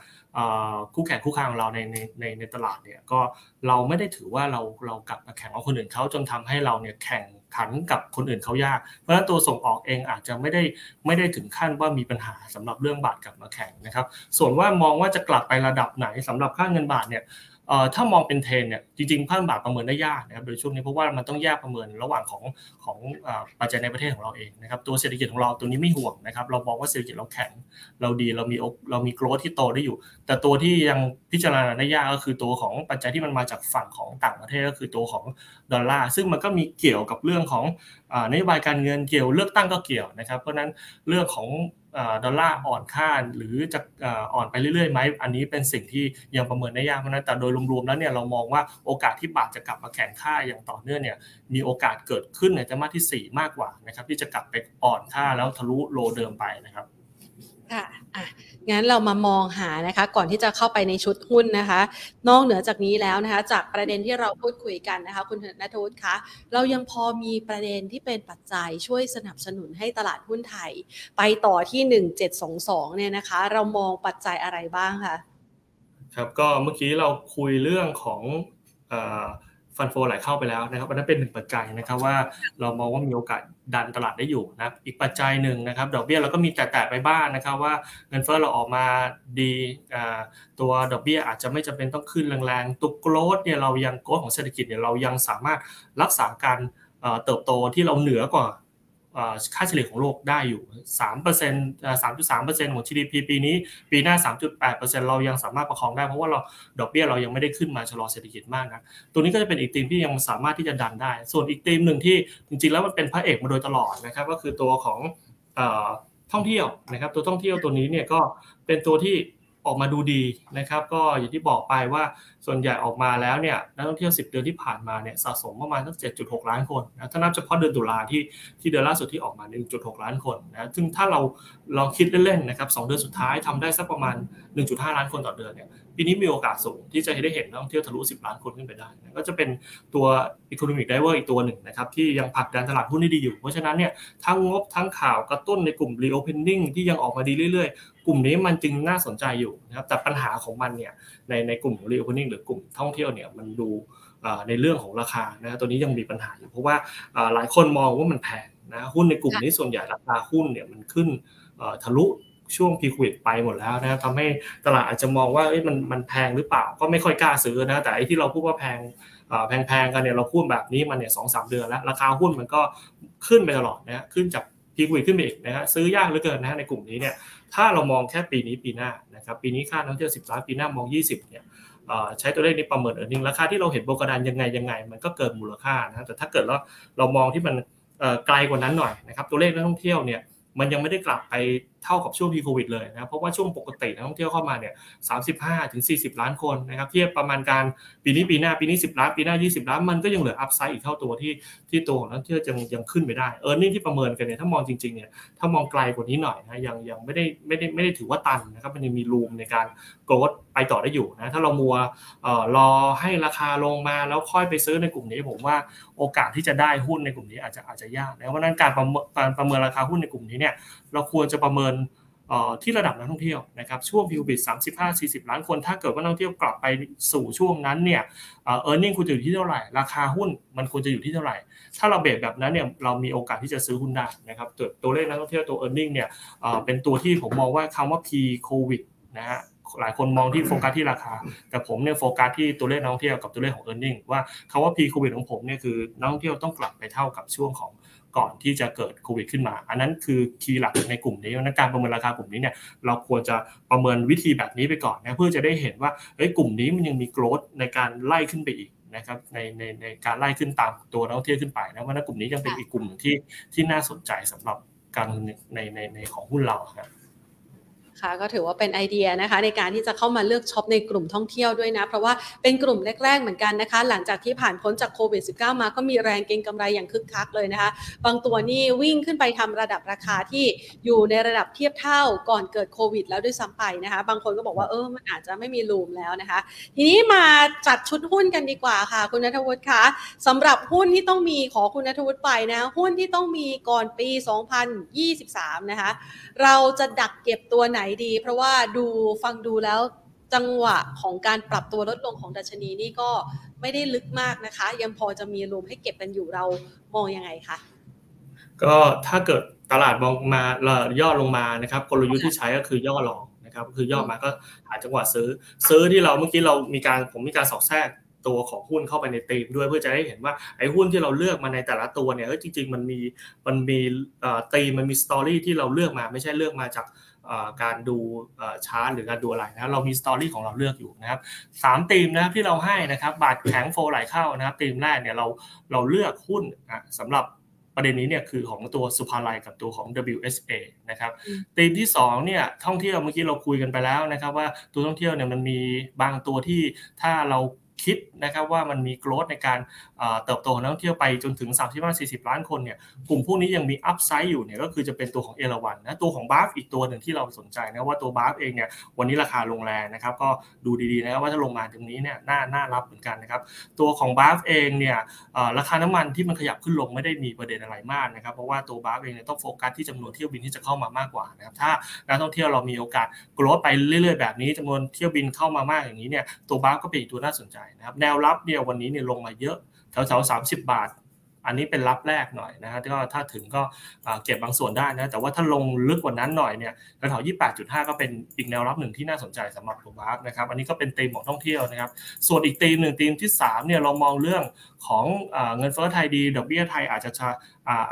คู่แข่งคู่ค้าของเราในในในในตลาดเนี่ยก็เราไม่ได้ถือว่าเราเรากลับมาแข่งเอาคนอื่นเขาจนทำให้เราเนี่ยแข่งขันกับคนอื่นเขายาก เพราะฉะนั้นตัวส่งออกเองอาจจะไม่ได้ไม่ได้ถึงขั้นว่ามีปัญหาสำหรับเรื่องบาทกลับมาแข็งนะครับ ส่วนว่ามองว่าจะกลับไประดับไหนสำหรับค่าเงินบาทเนี่ย ถ้ามองเป็นเทรนเนี่ยจริงๆพันบาทประเมินได้ยากนะครับโดยช่วงนี้เพราะว่ามันต้องแยกประเมินระหว่างของของปัจจัยในประเทศของเราเองนะครับตัวเศรษฐกิจของเราตัวนี้ไม่ห่วงนะครับเราบอกว่าเศรษฐกิจเราแข็งเราดีเรามีเรามี growth ที่โตได้อยู่ แต่ตัวที่ยังพิจารณาได้ยากก็คือตัวของปัจจัยที่มันมาจากฝั่งของต่างประเทศก็คือตัวของดอลลาร์ซึ่งมันก็มีเกี่ยวกับเรื่องของนโยบายการเงินเกี่ยวเลือกตั้งก็เกี่ยวนะครับเพราะนั้นเรื่องของ ดอลลาร์อ่อนค่าหรือจะอ่อนไปเรื่อยๆไหมอันนี้เป็นสิ่งที่ยังประเมินได้ยากเพราะนั้นแต่โดยรวมๆแล้วเนี่ยเรามองว่าโอกาสที่บาทจะกลับมาแข็งค่าอย่างต่อเนื่องเนี่ยมีโอกาสเกิดขึ้นในไตรมาสที่ 4 มากกว่านะครับที่จะกลับไปอ่อนค่าแล้วทะลุโลเดิมไปนะครับ ค่ะอะ งั้นเรามามองหานะคะ ก่อนที่จะเข้าไปในชุดหุ้นนะคะ นอกเหนือจากนี้แล้วนะคะ จากประเด็นที่เราพูดคุยกันนะคะ คุณนัทวุฒิคะ เรายังพอมีประเด็นที่เป็นปัจจัยช่วยสนับสนุนให้ตลาดหุ้นไทย ไปต่อที่ 1722 เนี่ยนะคะ เรามองปัจจัยอะไรบ้างคะ ครับ ก็เมื่อกี้เราคุยเรื่องของ ฟันโฟไหลเข้าไปแล้วนะครับอันนั้นเป็นหนึ่งปัจจัยนะครับว่าเรามองว่ามีโอกาสดันตลาดได้อยู่นะอีกปัจจัยหนึ่งนะครับ ดอกเบี้ยเราก็มีแตะๆไปบ้างนะครับว่าเงินเฟ้อเราออกมาดีตัวดอกเบี้ยอาจจะไม่จำเป็นต้องขึ้นแรงๆตุกโกรดเนี่ยเรายังโกรดของเศรษฐกิจเนี่ยเรายังสามารถรักษาการเติบโตที่เราเหนือกว่า ค่าเฉลี่ยของโลกได้อยู่ 3% 3.3%ของ GDP ปีนี้ ปีหน้า 3.8%เรายังสามารถประคองได้ เพราะว่าเราดอกเบี้ยเรายังไม่ได้ขึ้นมาชะลอเศรษฐกิจมากนะ ตัวนี้ก็จะเป็นอีกธีมที่ยังสามารถที่จะดันได้ ส่วนอีกธีมหนึ่งที่จริงๆ แล้วมันเป็นพระเอกมาโดยตลอดนะครับ ก็คือตัวของท่องเที่ยวนะครับ ตัวท่องเที่ยวตัวนี้เนี่ยก็เป็นตัวที่ ออกมาดูดีนะครับ ก็อย่างที่บอกไปว่าส่วนใหญ่ออกมาแล้วเนี่ยนักท่องเที่ยว 10 เดือนที่ผ่านมาเนี่ยสะสมประมาณสัก7.6 ล้านคนนะถ้านับเฉพาะเดือนตุลาที่ที่เดือนล่าสุดที่ออกมา 1.6 ล้านคนนะซึ่งถ้าเราลองคิดเล่นๆนะครับสเดือนสุดท้ายทำได้สักประมาณ 1.5 ล้านคนต่อเดือนเนี่ย ปีนี้มีโอกาสสูงที่จะได้เห็นนักท่องเที่ยวทะลุ 10 ล้านคนขึ้นไปได้นะก็จะเป็นตัว economic driver อีกตัวหนึ่งนะครับที่ยังผลักดันตลาดหุ้นได้ดีอยู่ เพราะฉะนั้นเนี่ยทั้งงบทั้งข่าวกระตุ้นในกลุ่ม reopening ที่ยังออกมาดีเรื่อยๆ กลุ่มนี้มันจึงน่าสนใจอยู่นะครับแต่ปัญหาของมันเนี่ยในในกลุ่ม reopening หรือกลุ่มท่องเที่ยวเนี่ยมันดูในเรื่องของราคานะตัวนี้ยังมีปัญหาอยู่เพราะว่าหลายคนมองว่ามันแพงนะหุ้นในกลุ่มนี้ส่วนใหญ่ราคาหุ้นเนี่ยมันขึ้นทะลุ ช่วงพีควิดไปหมดแล้วนะครับทำให้ตลาดอาจจะมองว่ามันมันแพงหรือเปล่าก็ไม่ค่อยกล้าซื้อนะแต่ไอ้ที่เราพูดว่าแพงแพงๆกันเนี่ยเราพูดแบบนี้มันเนี่ยสองสามเดือนแล้ว ราคาหุ้นมันก็ขึ้นไปตลอดนะขึ้นจากพีควิดขึ้นไปอีกนะฮะซื้อยากเหลือเกินนะในกลุ่มนี้เนี่ยถ้าเรามองแค่ปีนี้ปีหน้านะครับปีนี้คาดท่องเที่ยวสิบล้านปีหน้ามองยี่สิบเนี่ยใช้ตัวเลขนี้ประเมิน earning ราคาที่เราเห็นโบกดันยังไงยังไง มันก็เกินมูลค่านะแต่ถ้าเกิดเราเรามองที่มันไกลกว่านั้นหน่อยนะครับตัวเลขนักท่องเที่ยวเนี่ยมันยังไม่ได้กลับไปเท่ากับช่วง pre โควิดเลยนะเพราะว่าช่วงปกตินักท่องเที่ยวเข้ามาเนี่ยสามสิบห้าถึงสี่สิบล้านคนนะครับเทียบประมาณการปีนี้ปีหน้าปีนี้สิบล้านปีหน้ายี่สิบล้านมันก็ยังเหลือ upside อีกเท่าตัวที่ที่ตัวของนักท่องเที่ยวยังยังขึ้นไปได้ earning ที่ประเมินกันเนี่ยถ้ามองจริงๆเนี่ยถ้ามองไกลกว่านี้หน่อยนะยังยังไม่ได้ไม่ได้ไม่ได้ถือว่าตันนะครับมันยังมีรูมในการโกรดไปต่อได้อยู่นะถ้าเรามัวเอ่อรอให้ราคาลงมาแล้วค่อยไปซื้อในกลุ่มนี้ ผมว่าโอกาสที่จะได้หุ้นในกลุ่มนี้อาจจะอาจจะยากนะเพราะนั้นการประเมินการประเมินราคาหุ้นในกลุ่มนี้เนี่ยเราควรจะประเมินที่ระดับนักท่องเที่ยวนะครับช่วงพิวบิด35-40ล้านคน ถ้าเกิดว่านักท่องเที่ยวกลับไปสู่ช่วงนั้นเนี่ยเออร์เน็งควรจะอยู่ที่เท่าไหร่ ราคาหุ้นมันควรจะอยู่ที่เท่าไหร่ ถ้าเราเบรแบบนั้นเนี่ยเรามีโอกาสที่จะซื้อหุ้นได้นะครับตัวตัวเลขนักท่องเที่ยวตัวเออร์เน็งเนี่ยเป็นตัวที่ผมมองว่าคำว่า P โควิดนะฮะ หลายคนมองที่โฟกัสที่ราคา แต่ผมเนี่ยโฟกัสที่ตัวเลขนักท่องเที่ยวกับตัวเลขของ e a r n i n g ว่าคำว่า P โควิดของผมเนี่ยคือนักท่องเที่ยวต้องกลับไปเท่ากับช่วงของก่อนที่จะเกิดโควิดขึ้นมา อันนั้นคือคีย์หลักในกลุ่มนี้นัการประเมินราคากลุ่มนี้เนี่ยเราควรจะประเมินวิธีแบบนี้ไปก่อนนะเพื่อจะได้เห็นว่าเฮ้ยกลุ่มนี้มันยังมีโกรธในการไล่ขึ้นไปอีกนะครับในในในการไล่ขึ้นตามตัวนักท่องเที่ยวขึ้นไปนะว่านักกลุ่มนี้ยังเป็นอีกกลุ่มที่ที่น่าสนใจสำหรับการในในในของหุ้นเราครับ ค่ะก็ถือว่าเป็นไอเดียนะคะในการที่จะเข้ามาเลือกช็อปในกลุ่มท่องเที่ยวด้วยนะ เพราะว่าเป็นกลุ่มแรก ๆ เหมือนกันนะคะ หลังจากที่ผ่านพ้นจากโควิด -19 มาก็มีแรงเก็งกำไรอย่างคึกคักเลยนะคะ บางตัวนี่วิ่งขึ้นไปทำระดับราคาที่อยู่ในระดับเทียบเท่าก่อนเกิดโควิด แล้วด้วยซ้ำไปนะคะ บางคนก็บอกว่าเออมันอาจจะไม่มีลูมแล้วนะคะ ทีนี้มาจัดชุดหุ้นกันดีกว่าค่ะ คุณนัทวุฒิคะสำหรับหุ้นที่ต้องมีขอคุณนัทวุฒิไปนะหุ้นที่ต้องมีก่อนปี 2023 นะคะ เราจะดักเก็บตัวไหนดี เพราะว่าดูฟังดูแล้วจังหวะของการปรับตัวลดลงของดัชนีนี่ก็ไม่ได้ลึกมากนะคะ ยังพอจะมีรวมให้เก็บกันอยู่เรามองยังไงคะก็ถ้าเกิดตลาดมองมาย่อลงมานะครับ กลยุทธ์ที่ใช้ก็คือย่อ long นะครับคือย่อมาก็หาจังหวะซื้อ ซื้อที่เราเมื่อกี้เรามีการผมมีการสอดแทรกตัวของหุ้นเข้าไปในตีมด้วยเพื่อจะให้เห็นว่าไอ้หุ้นที่เราเลือกมาในแต่ละตัวเนี่ยจริงๆมันมีมันมีตีมมันมี story ที่เราเลือกมาไม่ใช่เลือกมาจาก การดูชาร์ตหรือการดูอะไรนะเรามี story ของเราเลือกอยู่นะครับสามธีมนะครับที่เราให้นะครับบาทแข็ง flow ไหลเข้านะครับธีมแรกเนี่ยเราเราเลือกหุ้นสำหรับประเด็นนี้เนี่ยคือของตัวศุภาลัยกับตัวของ WHA นะครับธีมที่2เนี่ยท่องเที่ยวเมื่อกี้เราคุยกันไปแล้วนะครับว่าตัวท่องเที่ยวเนี่ยมันมีบางตัวที่ถ้าเรา คิดนะครับว่ามันมี growth ในการเติบโตของนักท่องเที่ยวไปจนถึง 35-40 ล้านคนเนี่ยกลุ่มพวกนี้ยังมี upside อยู่เนี่ยก็คือจะเป็นตัวของเอราวัณนะตัวของ BAFS อีกตัวหนึ่งที่เราสนใจนะว่าตัว BAFS เองเนี่ยวันนี้ราคาลงแรงนะครับก็ดูดีๆนะครับว่าถ้าลงมาตรงนี้เนี่ยน่าน่ารับเหมือนกันนะครับตัวของ BAFS เองเนี่ยราคาน้ำมันที่มันขยับขึ้นลงไม่ได้มีประเด็นอะไรมากนะครับเพราะว่าตัว BAFS เองเนี่ยต้องโฟกัสที่จำนวนเที่ยวบินที่จะเข้ามามากกว่านะครับถ้านักท่องเที่ยวเรามีโอกาส growth ไปเรื่อย ๆ แบบนี้จำนวนเที่ยวบินเข้ามามากอย่างนี้เนี่ยตัว BAFS ก็เป็นอีกตัวน่าสนใจนะครับแนวรับเนี่ยวันนี้เนี่ยลงมาเยอะแถวๆสามสิบบาท อันนี้เป็นรับแรกหน่อยนะฮะก็ถ้าถึงก็เก็บบางส่วนได้นะแต่ว่าถ้าลงลึกกว่านั้นหน่อยเนี่ยแถวๆยี่แปดจุดห้าก็เป็นอีกแนวรับหนึ่งที่น่าสนใจสำหรับตัว BAFS นะครับอันนี้ก็เป็นธีมของท่องเที่ยวนะครับ ส่วนอีกธีมหนึ่งธีมที่3เนี่ยเรามองเรื่องของเงินเฟ้อไทยดีดอกเบี้ยไทยอาจจะ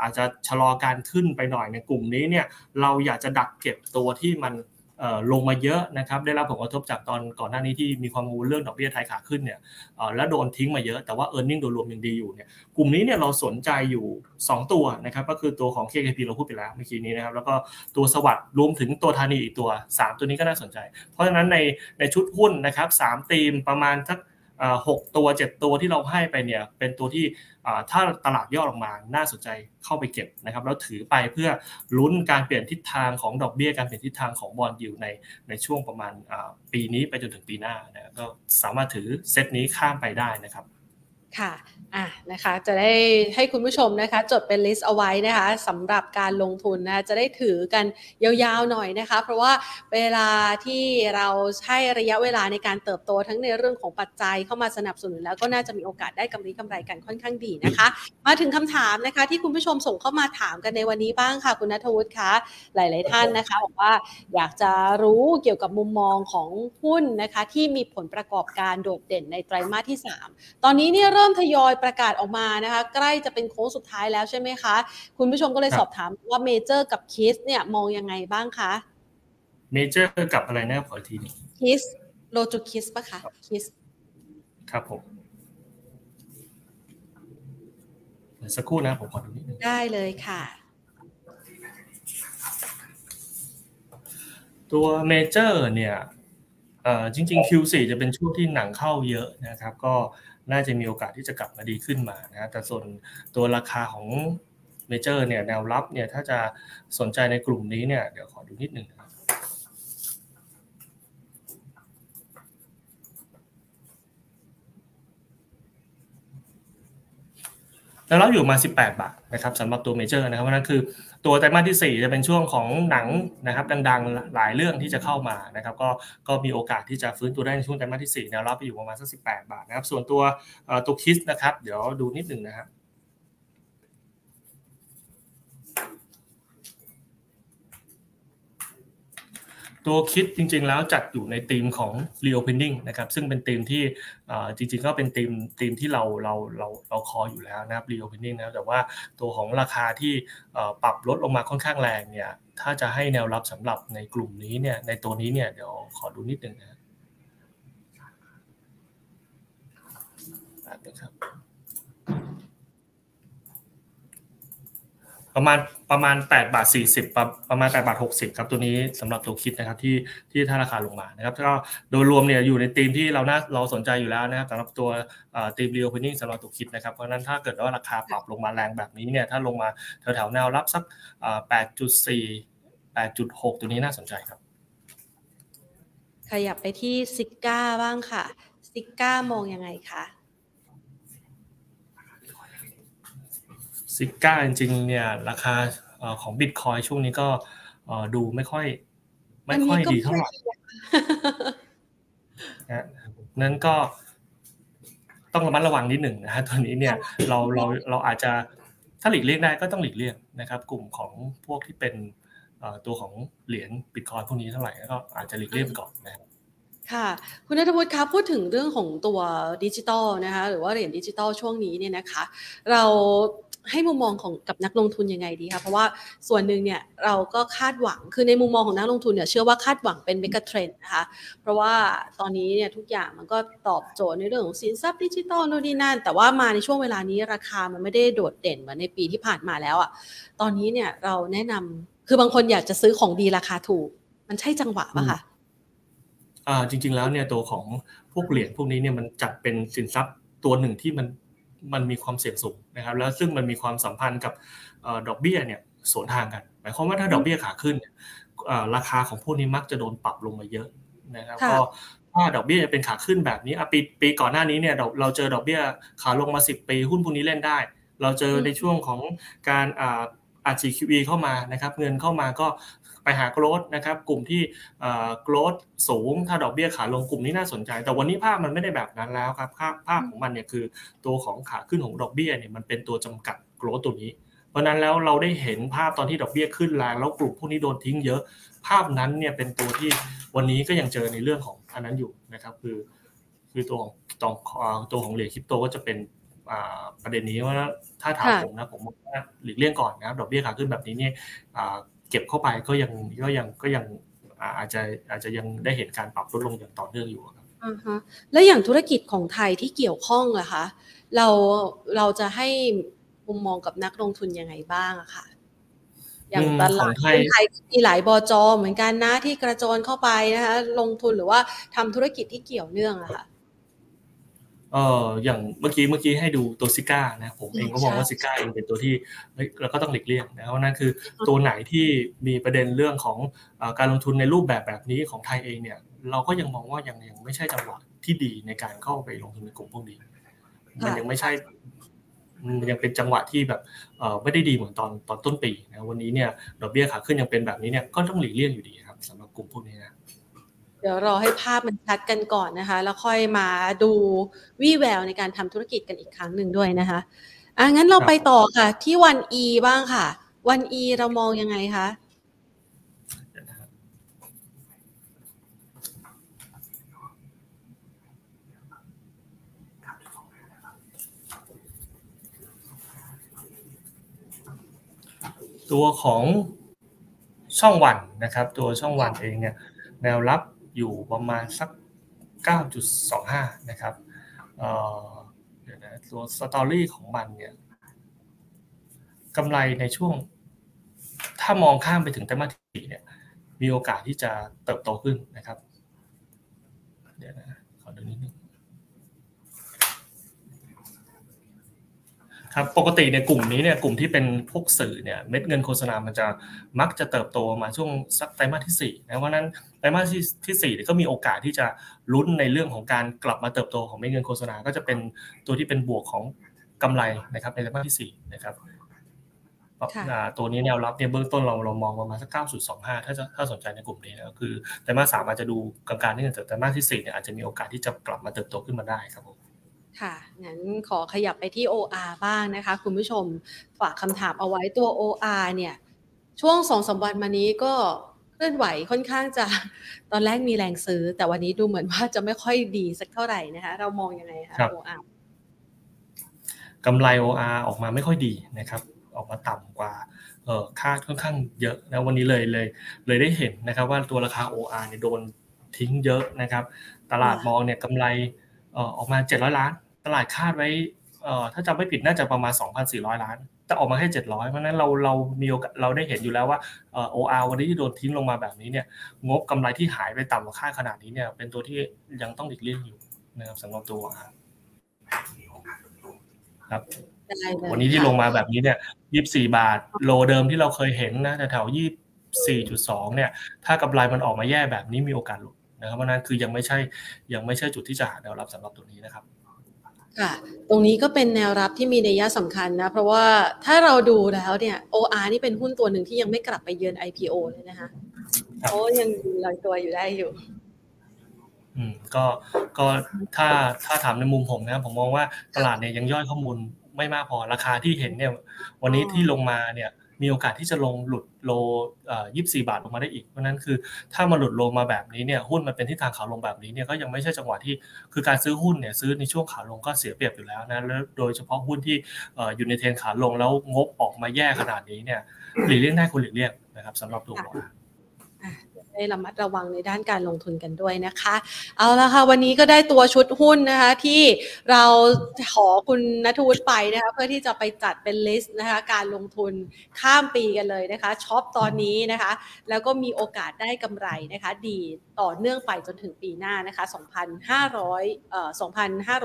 อาจจะชะลอการขึ้นไปหน่อยในกลุ่มนี้เนี่ยเราอยากจะดักเก็บตัวที่มัน ลงมาเยอะนะครับได้รับผลกระทบจากตอนก่อนหน้านี้ที่มีความกังวลเรื่องดอกเบี้ยไทยขาขึ้นเนี่ยแล้วโดนทิ้งมาเยอะแต่ว่า e a r n i n g โดยรวมยังดีอยู่เนี่ยกลุ่มนี้เนี่ยเราสนใจอยู่ 2 ตัวนะครับก็คือตัวของ KKP เราพูดไปแล้วเมื่อกี้นี้นะครับแล้วก็ตัวสวัสด์รวมถึงตัวธานีอีกตัว 3 ตัวนี้ก็น่าสนใจ เพราะฉะนั้นในในชุดหุ้นนะครับสามธีมประมาณสัก หกตัวเจ็ดตัวที่เราให้ไปเนี่ยเป็นตัวที่ถ้าตลาดย่อลงมาน่าสนใจเข้าไปเก็บนะครับแล้วถือไปเพื่อลุ้นการเปลี่ยนทิศทางของดอกเบี้ยการเปลี่ยนทิศทางของ bond yield ในในช่วงประมาณปีนี้ไปจนถึงปีหน้านะก็สามารถถือเซตนี้ข้ามไปได้นะครับค่ะ อะนะคะจะได้ให้คุณผู้ชมนะคะจดเป็น list เอาไว้นะคะสำหรับการลงทุนนะจะได้ถือกันยาวๆหน่อยนะคะ เพราะว่าเวลาที่เราให้ระยะเวลาในการเติบโตทั้งในเรื่องของปัจจัยเข้ามาสนับสนุนแล้วก็น่าจะมีโอกาสได้กำไรกำไรกันค่อนข้างดีนะคะ มาถึงคำถามนะคะที่คุณผู้ชมส่งเข้ามาถามกันในวันนี้บ้างค่ะคุณนัทวุฒิคะหลาย ๆท่านนะคะบอกว่าอยากจะรู้เกี่ยวกับมุมมองของหุ้นนะคะที่มีผลประกอบการโดดเด่นในไตรมาสที่ 3 ตอนนี้เนี่ยเริ่มทยอยประกาศออกมานะคะใกล้จะเป็นโค้งสุดท้ายแล้วใช่ไหมคะ คุณผู้ชมก็เลยสอบถามว่าเมเจอร์กับ KISS เนี่ยมองยังไงบ้างคะเมเจอร์กับอะไรนะขอทีนึง KISS Rojukiss ปะคะ KISSครับผมสักครู่นะผมขอดูนิดนึงได้เลยค่ะ ตัวเมเจอร์เนี่ยจริง ๆ Q4 จะเป็นช่วงที่หนังเข้าเยอะนะครับ ก็ น่าจะมีโอกาสที่จะกลับมาดีขึ้นมานะแต่ส่วนตัวราคาของเมเจอร์เนี่ยแนวรับเนี่ยถ้าจะสนใจในกลุ่มนี้เนี่ยเดี๋ยวขอดูนิดหนึ่งนะแล้วเราอยู่มา 18 บาทนะครับสำหรับตัวเมเจอร์นะครับเพราะนั้นคือ ตัวไตรมาสที่ 4 จะเป็นช่วงของหนังนะครับดังๆหลายเรื่องที่จะเข้ามานะครับก็ก็มีโอกาสที่จะฟื้นตัวได้ในช่วงไตรมาสที่4แนวรับไปอยู่ประมาณสัก18 บาทนะครับส่วนตัวตัวคิสนะครับเดี๋ยวดูนิดหนึ่งนะครับ ตัวคิดจริงๆแล้วจัดอยู่ในธีมของ reopening นะครับซึ่งเป็นธีมที่จริงๆก็เป็นธีมธีมที่เราเราเราเราคออยู่แล้วนะครับ reopening นะแต่ว่าตัวของราคาที่ปรับลดลงมาค่อนข้างแรงเนี่ยถ้าจะให้แนวรับสำหรับในกลุ่มนี้เนี่ยในตัวนี้เนี่ยเดี๋ยวขอดูนิดนึงนะครับ ประมาณประมาณ8บาท40 ประมาณ8บาท60ครับตัวนี้สำหรับตัวคิดนะครับที่ที่ถ้าราคาลงมานะครับก็โดยรวมเนี่ยอยู่ในธีมที่เราน่าเราสนใจอยู่แล้วนะครับสำหรับตัวธีม reopening สำหรับตัวคิดนะครับเพราะนั้นถ้าเกิดว่าราคาปรับลงมาแรงแบบนี้เนี่ยถ้าลงมาแถวๆแนวรับสัก 8.4 8.6 ตัวนี้น่าสนใจครับ ขยับไปที่ซิก้าบ้างค่ะซิก้ามองยังไงคะ ซิก้าจริงๆเนี่ยราคาของบิตคอยช่วงนี้ก็ดูไม่ค่อย ไม่ค่อยดีเท่าไหร่นะนั้นก็ต้องระมัดระวังนิดหนึ่งนะฮะตัวนี้เนี่ยเราเราเราอาจจะถ้าหลีกเลี่ยงได้ก็ต้องหลีกเลี่ยงนะครับ กลุ่มของพวกที่เป็นตัวของเหรียญบิตคอยพวกนี้เท่าไหร่ก็อาจจะหลีกเลี่ยงก่อนนะครับค่ะคุณนัทวุฒิครับพูดถึงเรื่องของตัวดิจิตอลนะคะหรือว่าเหรียญดิจิตอลช่วงนี้เนี่ยนะคะ เรา ให้มุมมองของกับนักลงทุนยังไงดีคะเพราะว่าส่วนหนึ่งเนี่ยเราก็คาดหวังคือในมุมมองของนักลงทุนเนี่ยเชื่อว่าคาดหวังเป็น megatrend นะคะเพราะว่าตอนนี้เนี่ยทุกอย่างมันก็ตอบโจทย์ในเรื่องของสินทรัพย์ดิจิตอลโน่นนี่นั่น แต่ว่ามาในช่วงเวลานี้ราคามันไม่ได้โดดเด่นเหมือนในปีที่ผ่านมาแล้วอะ่ะตอนนี้เนี่ยเราแนะนำคือบางคนอยากจะซื้อของดีราคาถูก มันใช่จังหวะปะคะอ่าจริง ๆแล้วเนี่ยตัวของพวกเหรียญพวกนี้เนี่ยมันจัดเป็นสินทรัพย์ตัวหนึ่งที่มัน มันมีความเสี่ยงสูงนะครับ แล้วซึ่งมันมีความสัมพันธ์กับดอกเบี้ยเนี่ยสวนทางกัน หมายความว่าถ้าดอกเบี้ยขาขึ้นราคาของพวกนี้มักจะโดนปรับลงมาเยอะนะครับก็ถ้าดอกเบี้ยจะเป็นขาขึ้นแบบนี้ปีปีก่อนหน้านี้เนี่ยเราเจอดอกเบี้ยขาลงมา 10 ปีหุ้นพวกนี้เล่นได้ เราเจอในช่วงของการอาจีคิวีเข้ามานะครับ เงินเข้ามาก็ ไปหาโกลดนะครับกลุ่มที่โกลดสูงถ้าดอกเบี้ยขาลงกลุ่มนี้น่าสนใจ แต่วันนี้ภาพมันไม่ได้แบบนั้นแล้วครับภาพของมันเนี่ยคือตัวของขาขึ้นของดอกเบี้ยเนี่ยมันเป็นตัวจำกัดโกลดตัวนี้เพราะนั้นแล้วเราได้เห็นภาพตอนที่ดอกเบี้ยขึ้นแรงแล้วกลุ่มพวกนี้โดนทิ้งเยอะ ภาพนั้นเนี่ยเป็นตัวที่วันนี้ก็ยังเจอในเรื่องของอันนั้นอยู่นะครับ คือคือตัวของตัวตัวของเหรียญคริปโตก็จะเป็นประเด็นนี้ว่าถ้าถามผมนะผมว่าหลีกเลี่ยงก่อนนะดอกเบี้ยขาขึ้นแบบนี้เนี่ย เก็บเข้าไปก็ยังก็ยังก็ยังอาจจะอาจจะยังได้เห็นการปรับลดลงอย่างต่อเนื่องอยู่ครับอ่าฮะแล้วอย่างธุรกิจของไทยที่เกี่ยวข้องอะคะเราเราจะให้มุมมองกับนักลงทุนยังไงบ้างอะค่ะ อย่างตลาดไทยมีหลายบจเหมือนกันนะที่กระโจนเข้าไปนะคะลงทุนหรือว่าทำธุรกิจที่เกี่ยวเนื่องอะค่ะ เอออย่างเมื่อกี้เมื่อกี้ให้ดูตัวซิก้านะผมเองก็มองว่าซิก้าเองเป็นตัวที่เราก็ต้องหลีกเลี่ยงนะเพราะนั่นคือตัวไหนที่มีประเด็นเรื่องของการลงทุนในรูปแบบแบบนี้ของไทยเองเนี่ยเราก็ยังมองว่ายังยังไม่ใช่จังหวะที่ดีในการเข้าไปลงทุนในกลุ่มพวกนี้มันยังไม่ใช่มันยังเป็นจังหวะที่แบบไม่ได้ดีเหมือนตอนตอนต้นปีนะวันนี้เนี่ยดอกเบี้ยขาขึ้นยังเป็นแบบนี้เนี่ยก็ต้องหลีกเลี่ยงอยู่ดีครับสำหรับกลุ่มพวกนี้นะ เดี๋ยวรอให้ภาพมันชัดกันก่อนนะคะ แล้วค่อยมาดูวี่แววในการทำธุรกิจกันอีกครั้งหนึ่งด้วยนะคะอะงั้นเราไปต่อค่ะ ที่วันอีบ้างค่ะ วันอีเรามองยังไงคะตัวของช่องวันนะครับ ตัวช่องวันเองเนี่ยแนวรับ อยู่ประมาณสัก 9.25 นะครับเดี๋ยวนะตัวสตอรี่ของมันเนี่ยกำไรในช่วง ถ้ามองข้ามไปถึงไตรมาสที่เนี่ยมีโอกาสที่จะเติบโตขึ้นนะครับเดี๋ยวนะขอดูนิดนึง ครับปกติในกลุ่มนี้เนี่ยกลุ่มที่เป็นพวกสื่อเนี่ยเม็ดเงินโฆษณา มันจะมักจะเติบโตมาช่วงสักไตรมาสที่4นะเพราะนั้นไตรมาสที่4ก็มีโอกาสที่จะลุ้นในเรื่องของการกลับมาเติบโตของเม็ดเงินโฆษณา ก็จะเป็นตัวที่เป็นบวกของกำไรนะครับในไตรมาสที่4นะครับตัวนี้แนวรับเนี่ยเบื้องต้นเราเรามองประมาณสัก 9.25 ถ้าจะถ้าสนใจในกลุ่มนี้นะคือไตรมาสสามอาจจะดูกลางๆนิดนึงแต่ไตรมาสที่4เนี่ยอาจจะมีโอกาสที่จะกลับมาเติบโตขึ้นมาได้ครับผม ค่ะ งั้นขอขยับไปที่ OR บ้างนะคะ คุณผู้ชมฝากคำถามเอาไว้ตัว OR เนี่ย ช่วงสองสาวันมานี้ก็เคลื่อนไหวค่อนข้างจะตอนแรกมีแรงซื้อ แต่วันนี้ดูเหมือนว่าจะไม่ค่อยดีสักเท่าไหร่นะคะ เรามองยังไงคะ OR กำไร OR ออกมาไม่ค่อยดีนะครับ ออกมาต่ำกว่าเออคาดค่อนข้างเยอะนะวันนี้เลยเลยเลยได้เห็นนะครับว่าตัวราคา OR เนี่ยโดนทิ้งเยอะนะครับ ตลาดมองเนี่ยกำไรออกมา 700 ล้าน ตลาดคาดไว้เอ่อถ้าจำไม่ผิดน่าจะประมาณ 2,400 ล้าน แต่ออกมาแค่ 700 เพราะนั้นเราเรามีเราได้เห็นอยู่แล้วว่าเอ่อ OR วันนี้ที่โดนทิ้งลงมาแบบนี้เนี่ยงบกำไรที่หายไปต่ำกว่าคาดขนาดนี้เนี่ยเป็นตัวที่ยังต้องหลีกเลี่ยงอยู่นะครับสำหรับตัวครับวันนี้ที่ลงมาแบบนี้เนี่ย 24 บาท โลเดิมที่เราเคยเห็นนะแถว24.2 เนี่ย ถ้ากำไรมันออกมาแย่แบบนี้มีโอกาสหลุดนะครับเพราะนั้นคือยังไม่ใช่ยังไม่ใช่จุดที่จะหาแนวรับสำหรับตัวนี้นะครับ ค่ะ ตรงนี้ก็เป็นแนวรับที่มีนัยสำคัญนะ เพราะว่าถ้าเราดูแล้วเนี่ย OR นี่เป็นหุ้นตัวหนึ่งที่ยังไม่กลับไปเยือน IPO เลยนะคะเขายังลอยตัวอยู่ได้อยู่ อืม ก็ก็ถ้าถ้าถามในมุมผมนะ ผมมองว่าตลาดเนี่ยยังย่อยข้อมูลไม่มากพอราคาที่เห็นเนี่ย วันนี้ที่ลงมาเนี่ย มีโอกาสที่จะลงหลุดโลยี่สิบสี่บาทลงมาได้อีก เพราะนั้นคือถ้ามาหลุดลงมาแบบนี้เนี่ยหุ้นมันเป็นที่ทางขาลงแบบนี้เนี่ยก็ยังไม่ใช่จังหวะที่คือการซื้อหุ้นเนี่ยซื้อในช่วงขาลงก็เสียเปรียบอยู่แล้วนะแล้วโดยเฉพาะหุ้นที่อยู่ในเทรนขาลงแล้วงบออกมาแย่ขนาดนี้เนี่ยหลีกเลี่ยงได้คุณหลีกเลี่ยงนะครับสำหรับตัว ได้ระมัดระวังในด้านการลงทุนกันด้วยนะคะ เอาละค่ะวันนี้ก็ได้ตัวชุดหุ้นนะคะ ที่เราขอคุณนัทวุฒิไปนะคะเพื่อที่จะไปจัดเป็น list นะคะการลงทุนข้ามปีกันเลยนะคะ shop ตอนนี้นะคะ แล้วก็มีโอกาสได้กำไรนะคะ ดีต่อเนื่องไปจนถึงปีหน้านะคะ 2,500เอ่อ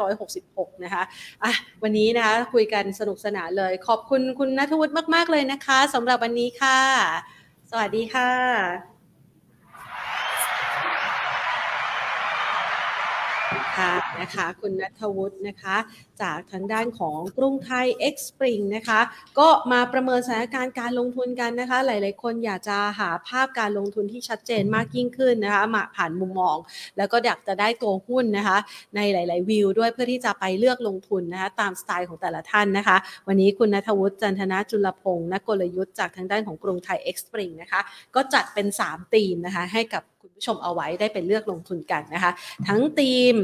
2,566 นะคะอะวันนี้นะคะคุยกันสนุกสนานเลย ขอบคุณคุณนัทวุฒิมาก ๆ เลยนะคะสำหรับวันนี้ค่ะ สวัสดีค่ะ ค่ะนะคะคุณนัทวุฒินะคะ จากทางด้านของกรุงไทย X Spring นะคะ ก็มาประเมินสถานการณ์การลงทุนกันนะคะ หลายๆ คนอยากจะหาภาพการลงทุนที่ชัดเจนมากยิ่งขึ้นนะคะมาผ่านมุมมอง แล้วก็อยากจะได้ตัวหุ้นนะคะ ในหลาย ๆ วิวด้วยเพื่อที่จะไปเลือกลงทุนนะคะตามสไตล์ของแต่ละท่านนะคะ วันนี้คุณนัทวุฒิจันทนาจุลพงศ์นักกลยุทธ์จากทางด้านของกรุงไทย X Spring นะคะ ก็จัดเป็น 3 ธีมนะคะให้กับ ชมเอาไว้ได้เป็นเลือกลงทุนกันนะคะ ทั้งธีม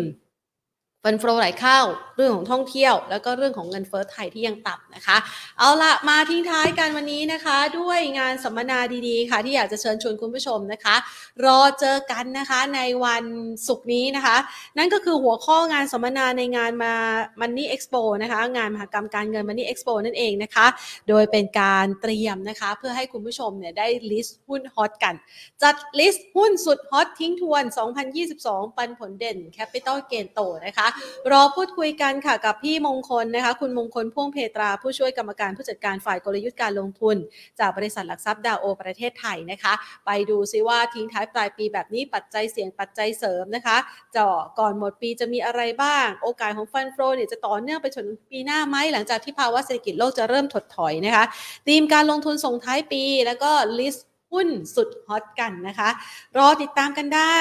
ฟันโฟไหลเข้าเรื่องของท่องเที่ยว แล้วก็เรื่องของเงินเฟ้อไทยที่ยังต่ำนะคะ เอาละมาทิ้งท้ายกันวันนี้นะคะ ด้วยงานสัมมนาดีๆ ค่ะ ที่อยากจะเชิญชวนคุณผู้ชมนะคะ รอเจอกันนะคะในวันศุกร์นี้นะคะ นั่นก็คือหัวข้องานสัมมนาในงานมา Money Expo นะคะงานมหกรรมการเงิน Money Expo นั่นเองนะคะ โดยเป็นการเตรียมนะคะ เพื่อให้คุณผู้ชมเนี่ยได้ลิสต์หุ้นฮอตกัน จัด list หุ้นสุด hot ทิ้งทวน 2022 ปันผลเด่น Capital Gain โตนะคะรอพูดคุยกันค่ะกับพี่มงคลนะคะ คุณมงคลพ่วงเภตราผู้ช่วยกรรมการผู้จัดการฝ่ายกลยุทธ์การลงทุน จากบริษัทหลักทรัพย์ดาโอประเทศไทยนะคะ ไปดูซิว่าทิ้งท้ายปลายปีแบบนี้ปัจจัยเสี่ยงปัจจัยเสริมนะคะจาะก่อนหมดปีจะมีอะไรบ้าง โอกาสของ fund flow เนี่ยจะต่อเนื่องไปจนปีหน้าไหมหลังจากที่ภาวะเศรษฐกิจโลกจะเริ่มถดถอยนะคะธีมการลงทุนส่งท้ายปีแล้วก็ลิสต์หุ้นสุดฮอตกันนะคะ รอติดตามกันได้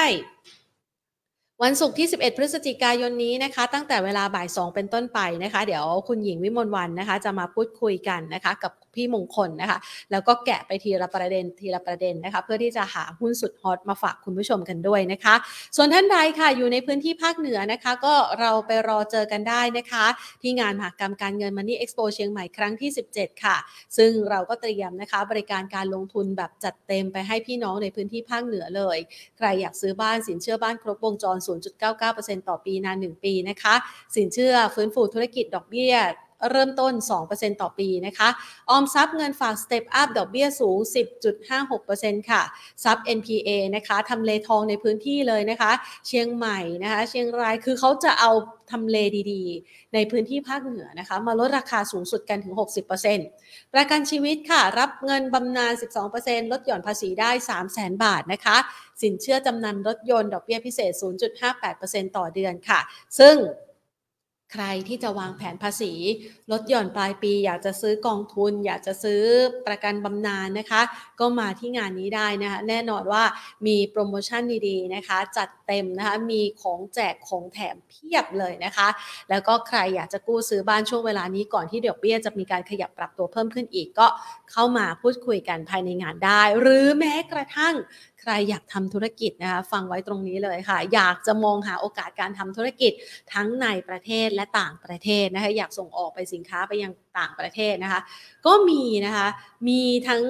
วันศุกร์ที่ 11 พฤศจิกายนนี้นะคะ ตั้งแต่เวลาบ่าย 2 เป็นต้นไปนะคะ เดี๋ยวคุณหญิงวิมลวันนะคะ จะมาพูดคุยกันนะคะ กับ พี่มงคลนะคะ แล้วก็แกะไปทีละประเด็นทีละประเด็นนะคะ เพื่อที่จะหาหุ้นสุดฮอตมาฝากคุณผู้ชมกันด้วยนะคะ ส่วนท่านใดค่ะอยู่ในพื้นที่ภาคเหนือนะคะ ก็เราไปรอเจอกันได้นะคะ ที่งานมหกรรมการเงินมันนี่เอ็กซ์โปเชียงใหม่ครั้งที่ 17 ค่ะ ซึ่งเราก็เตรียมนะคะ บริการการลงทุนแบบจัดเต็มไปให้พี่น้องในพื้นที่ภาคเหนือเลย ใครอยากซื้อบ้านสินเชื่อบ้านครบวงจร 0.99%ต่อปีนาน 1 ปีนะคะ สินเชื่อฟื้นฟูธุรกิจดอกเบี้ย เริ่มต้น 2%ต่อปีนะคะ ออมทรัพย์เงินฝาก Step Up ดอกเบี้ยสูง 10.56%ค่ะซับ NPA นะคะทำเลทองในพื้นที่เลยนะคะ เชียงใหม่นะคะ เชียงรายคือเขาจะเอาทำเลดีๆ ในพื้นที่ภาคเหนือนะคะ มาลดราคาสูงสุดกันถึง 60%ประกันชีวิตค่ะ รับเงินบำนาญ 12%ลดหย่อนภาษีได้ 300,000 บาทนะคะ สินเชื่อจำนำรถยนต์ดอกเบี้ยพิเศษ 0.58%ต่อเดือนค่ะ ซึ่ง ใครที่จะวางแผนภาษีลดหย่อนปลายปี อยากจะซื้อกองทุน อยากจะซื้อประกันบำนาญนะคะ ก็มาที่งานนี้ได้นะคะแน่นอนว่ามีโปรโมชั่นดีๆนะคะ จัดเต็มนะคะมีของแจกของแถมเพียบเลยนะคะ แล้วก็ใครอยากจะกู้ซื้อบ้านช่วงเวลานี้ก่อนที่เดอกเบี้ยจะมีการขยับปรับตัวเพิ่มขึ้นอีกก็เข้ามาพูดคุยกันภายในงานได้ หรือแม้กระทั่งใครอยากทำธุรกิจนะคะฟังไว้ตรงนี้เลยค่ะ อยากจะมองหาโอกาสการทำธุรกิจทั้งในประเทศและต่างประเทศนะคะอยากส่งออกไปสินค้าไปยัง ต่างประเทศนะคะ ก็มีนะคะ มีทั้ง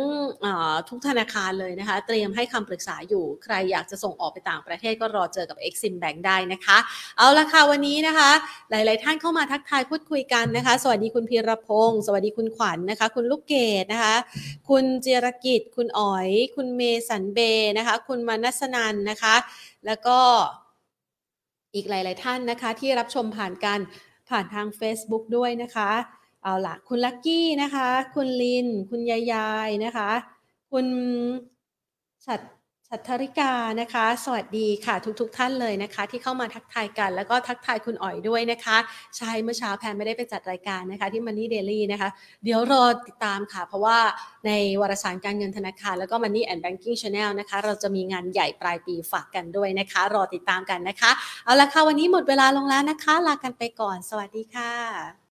ทุกธนาคารเลยนะคะ เตรียมให้คำปรึกษาอยู่ ใครอยากจะส่งออกไปต่างประเทศก็รอเจอกับ Exim Bank ได้นะคะ เอาละค่ะวันนี้นะคะ หลายๆ ท่านเข้ามาทักทายพูดคุยกันนะคะ สวัสดีคุณพีรพงศ์สวัสดีคุณขวัญนนะคะ คุณลูกเกดนะคะ คุณเจรกิจ คุณอ๋อย คุณเมสันเบนะคะ คุณมานัสนันนะคะ แล้วก็อีกหลาย ๆ ท่านนะคะที่รับชมผ่านกันผ่านทาง Facebook ด้วยนะคะ เอาละคุณลักกี้นะคะ คุณลิน คุณยายยายนะคะ คุณฉัดชัทริกานะคะ สวัสดีค่ะทุกๆทท่านเลยนะคะ ที่เข้ามาทักทายกัน แล้วก็ทักทายคุณอ๋อยด้วยนะคะใช่เมื่อเช้าแพนไม่ได้ไปจัดรายการนะคะ ที่ Money Daily นะคะ เดี๋ยวรอติดตามค่ะ เพราะว่าในวารสารการเงินธนาคาร แล้วก็ Money and Banking Channel นะคะ เราจะมีงานใหญ่ปลายปีฝากกันด้วยนะคะ รอติดตามกันนะคะ เอาละค่ะวันนี้หมดเวลาลงแล้วนะคะ ลากันไปก่อน สวัสดีค่ะ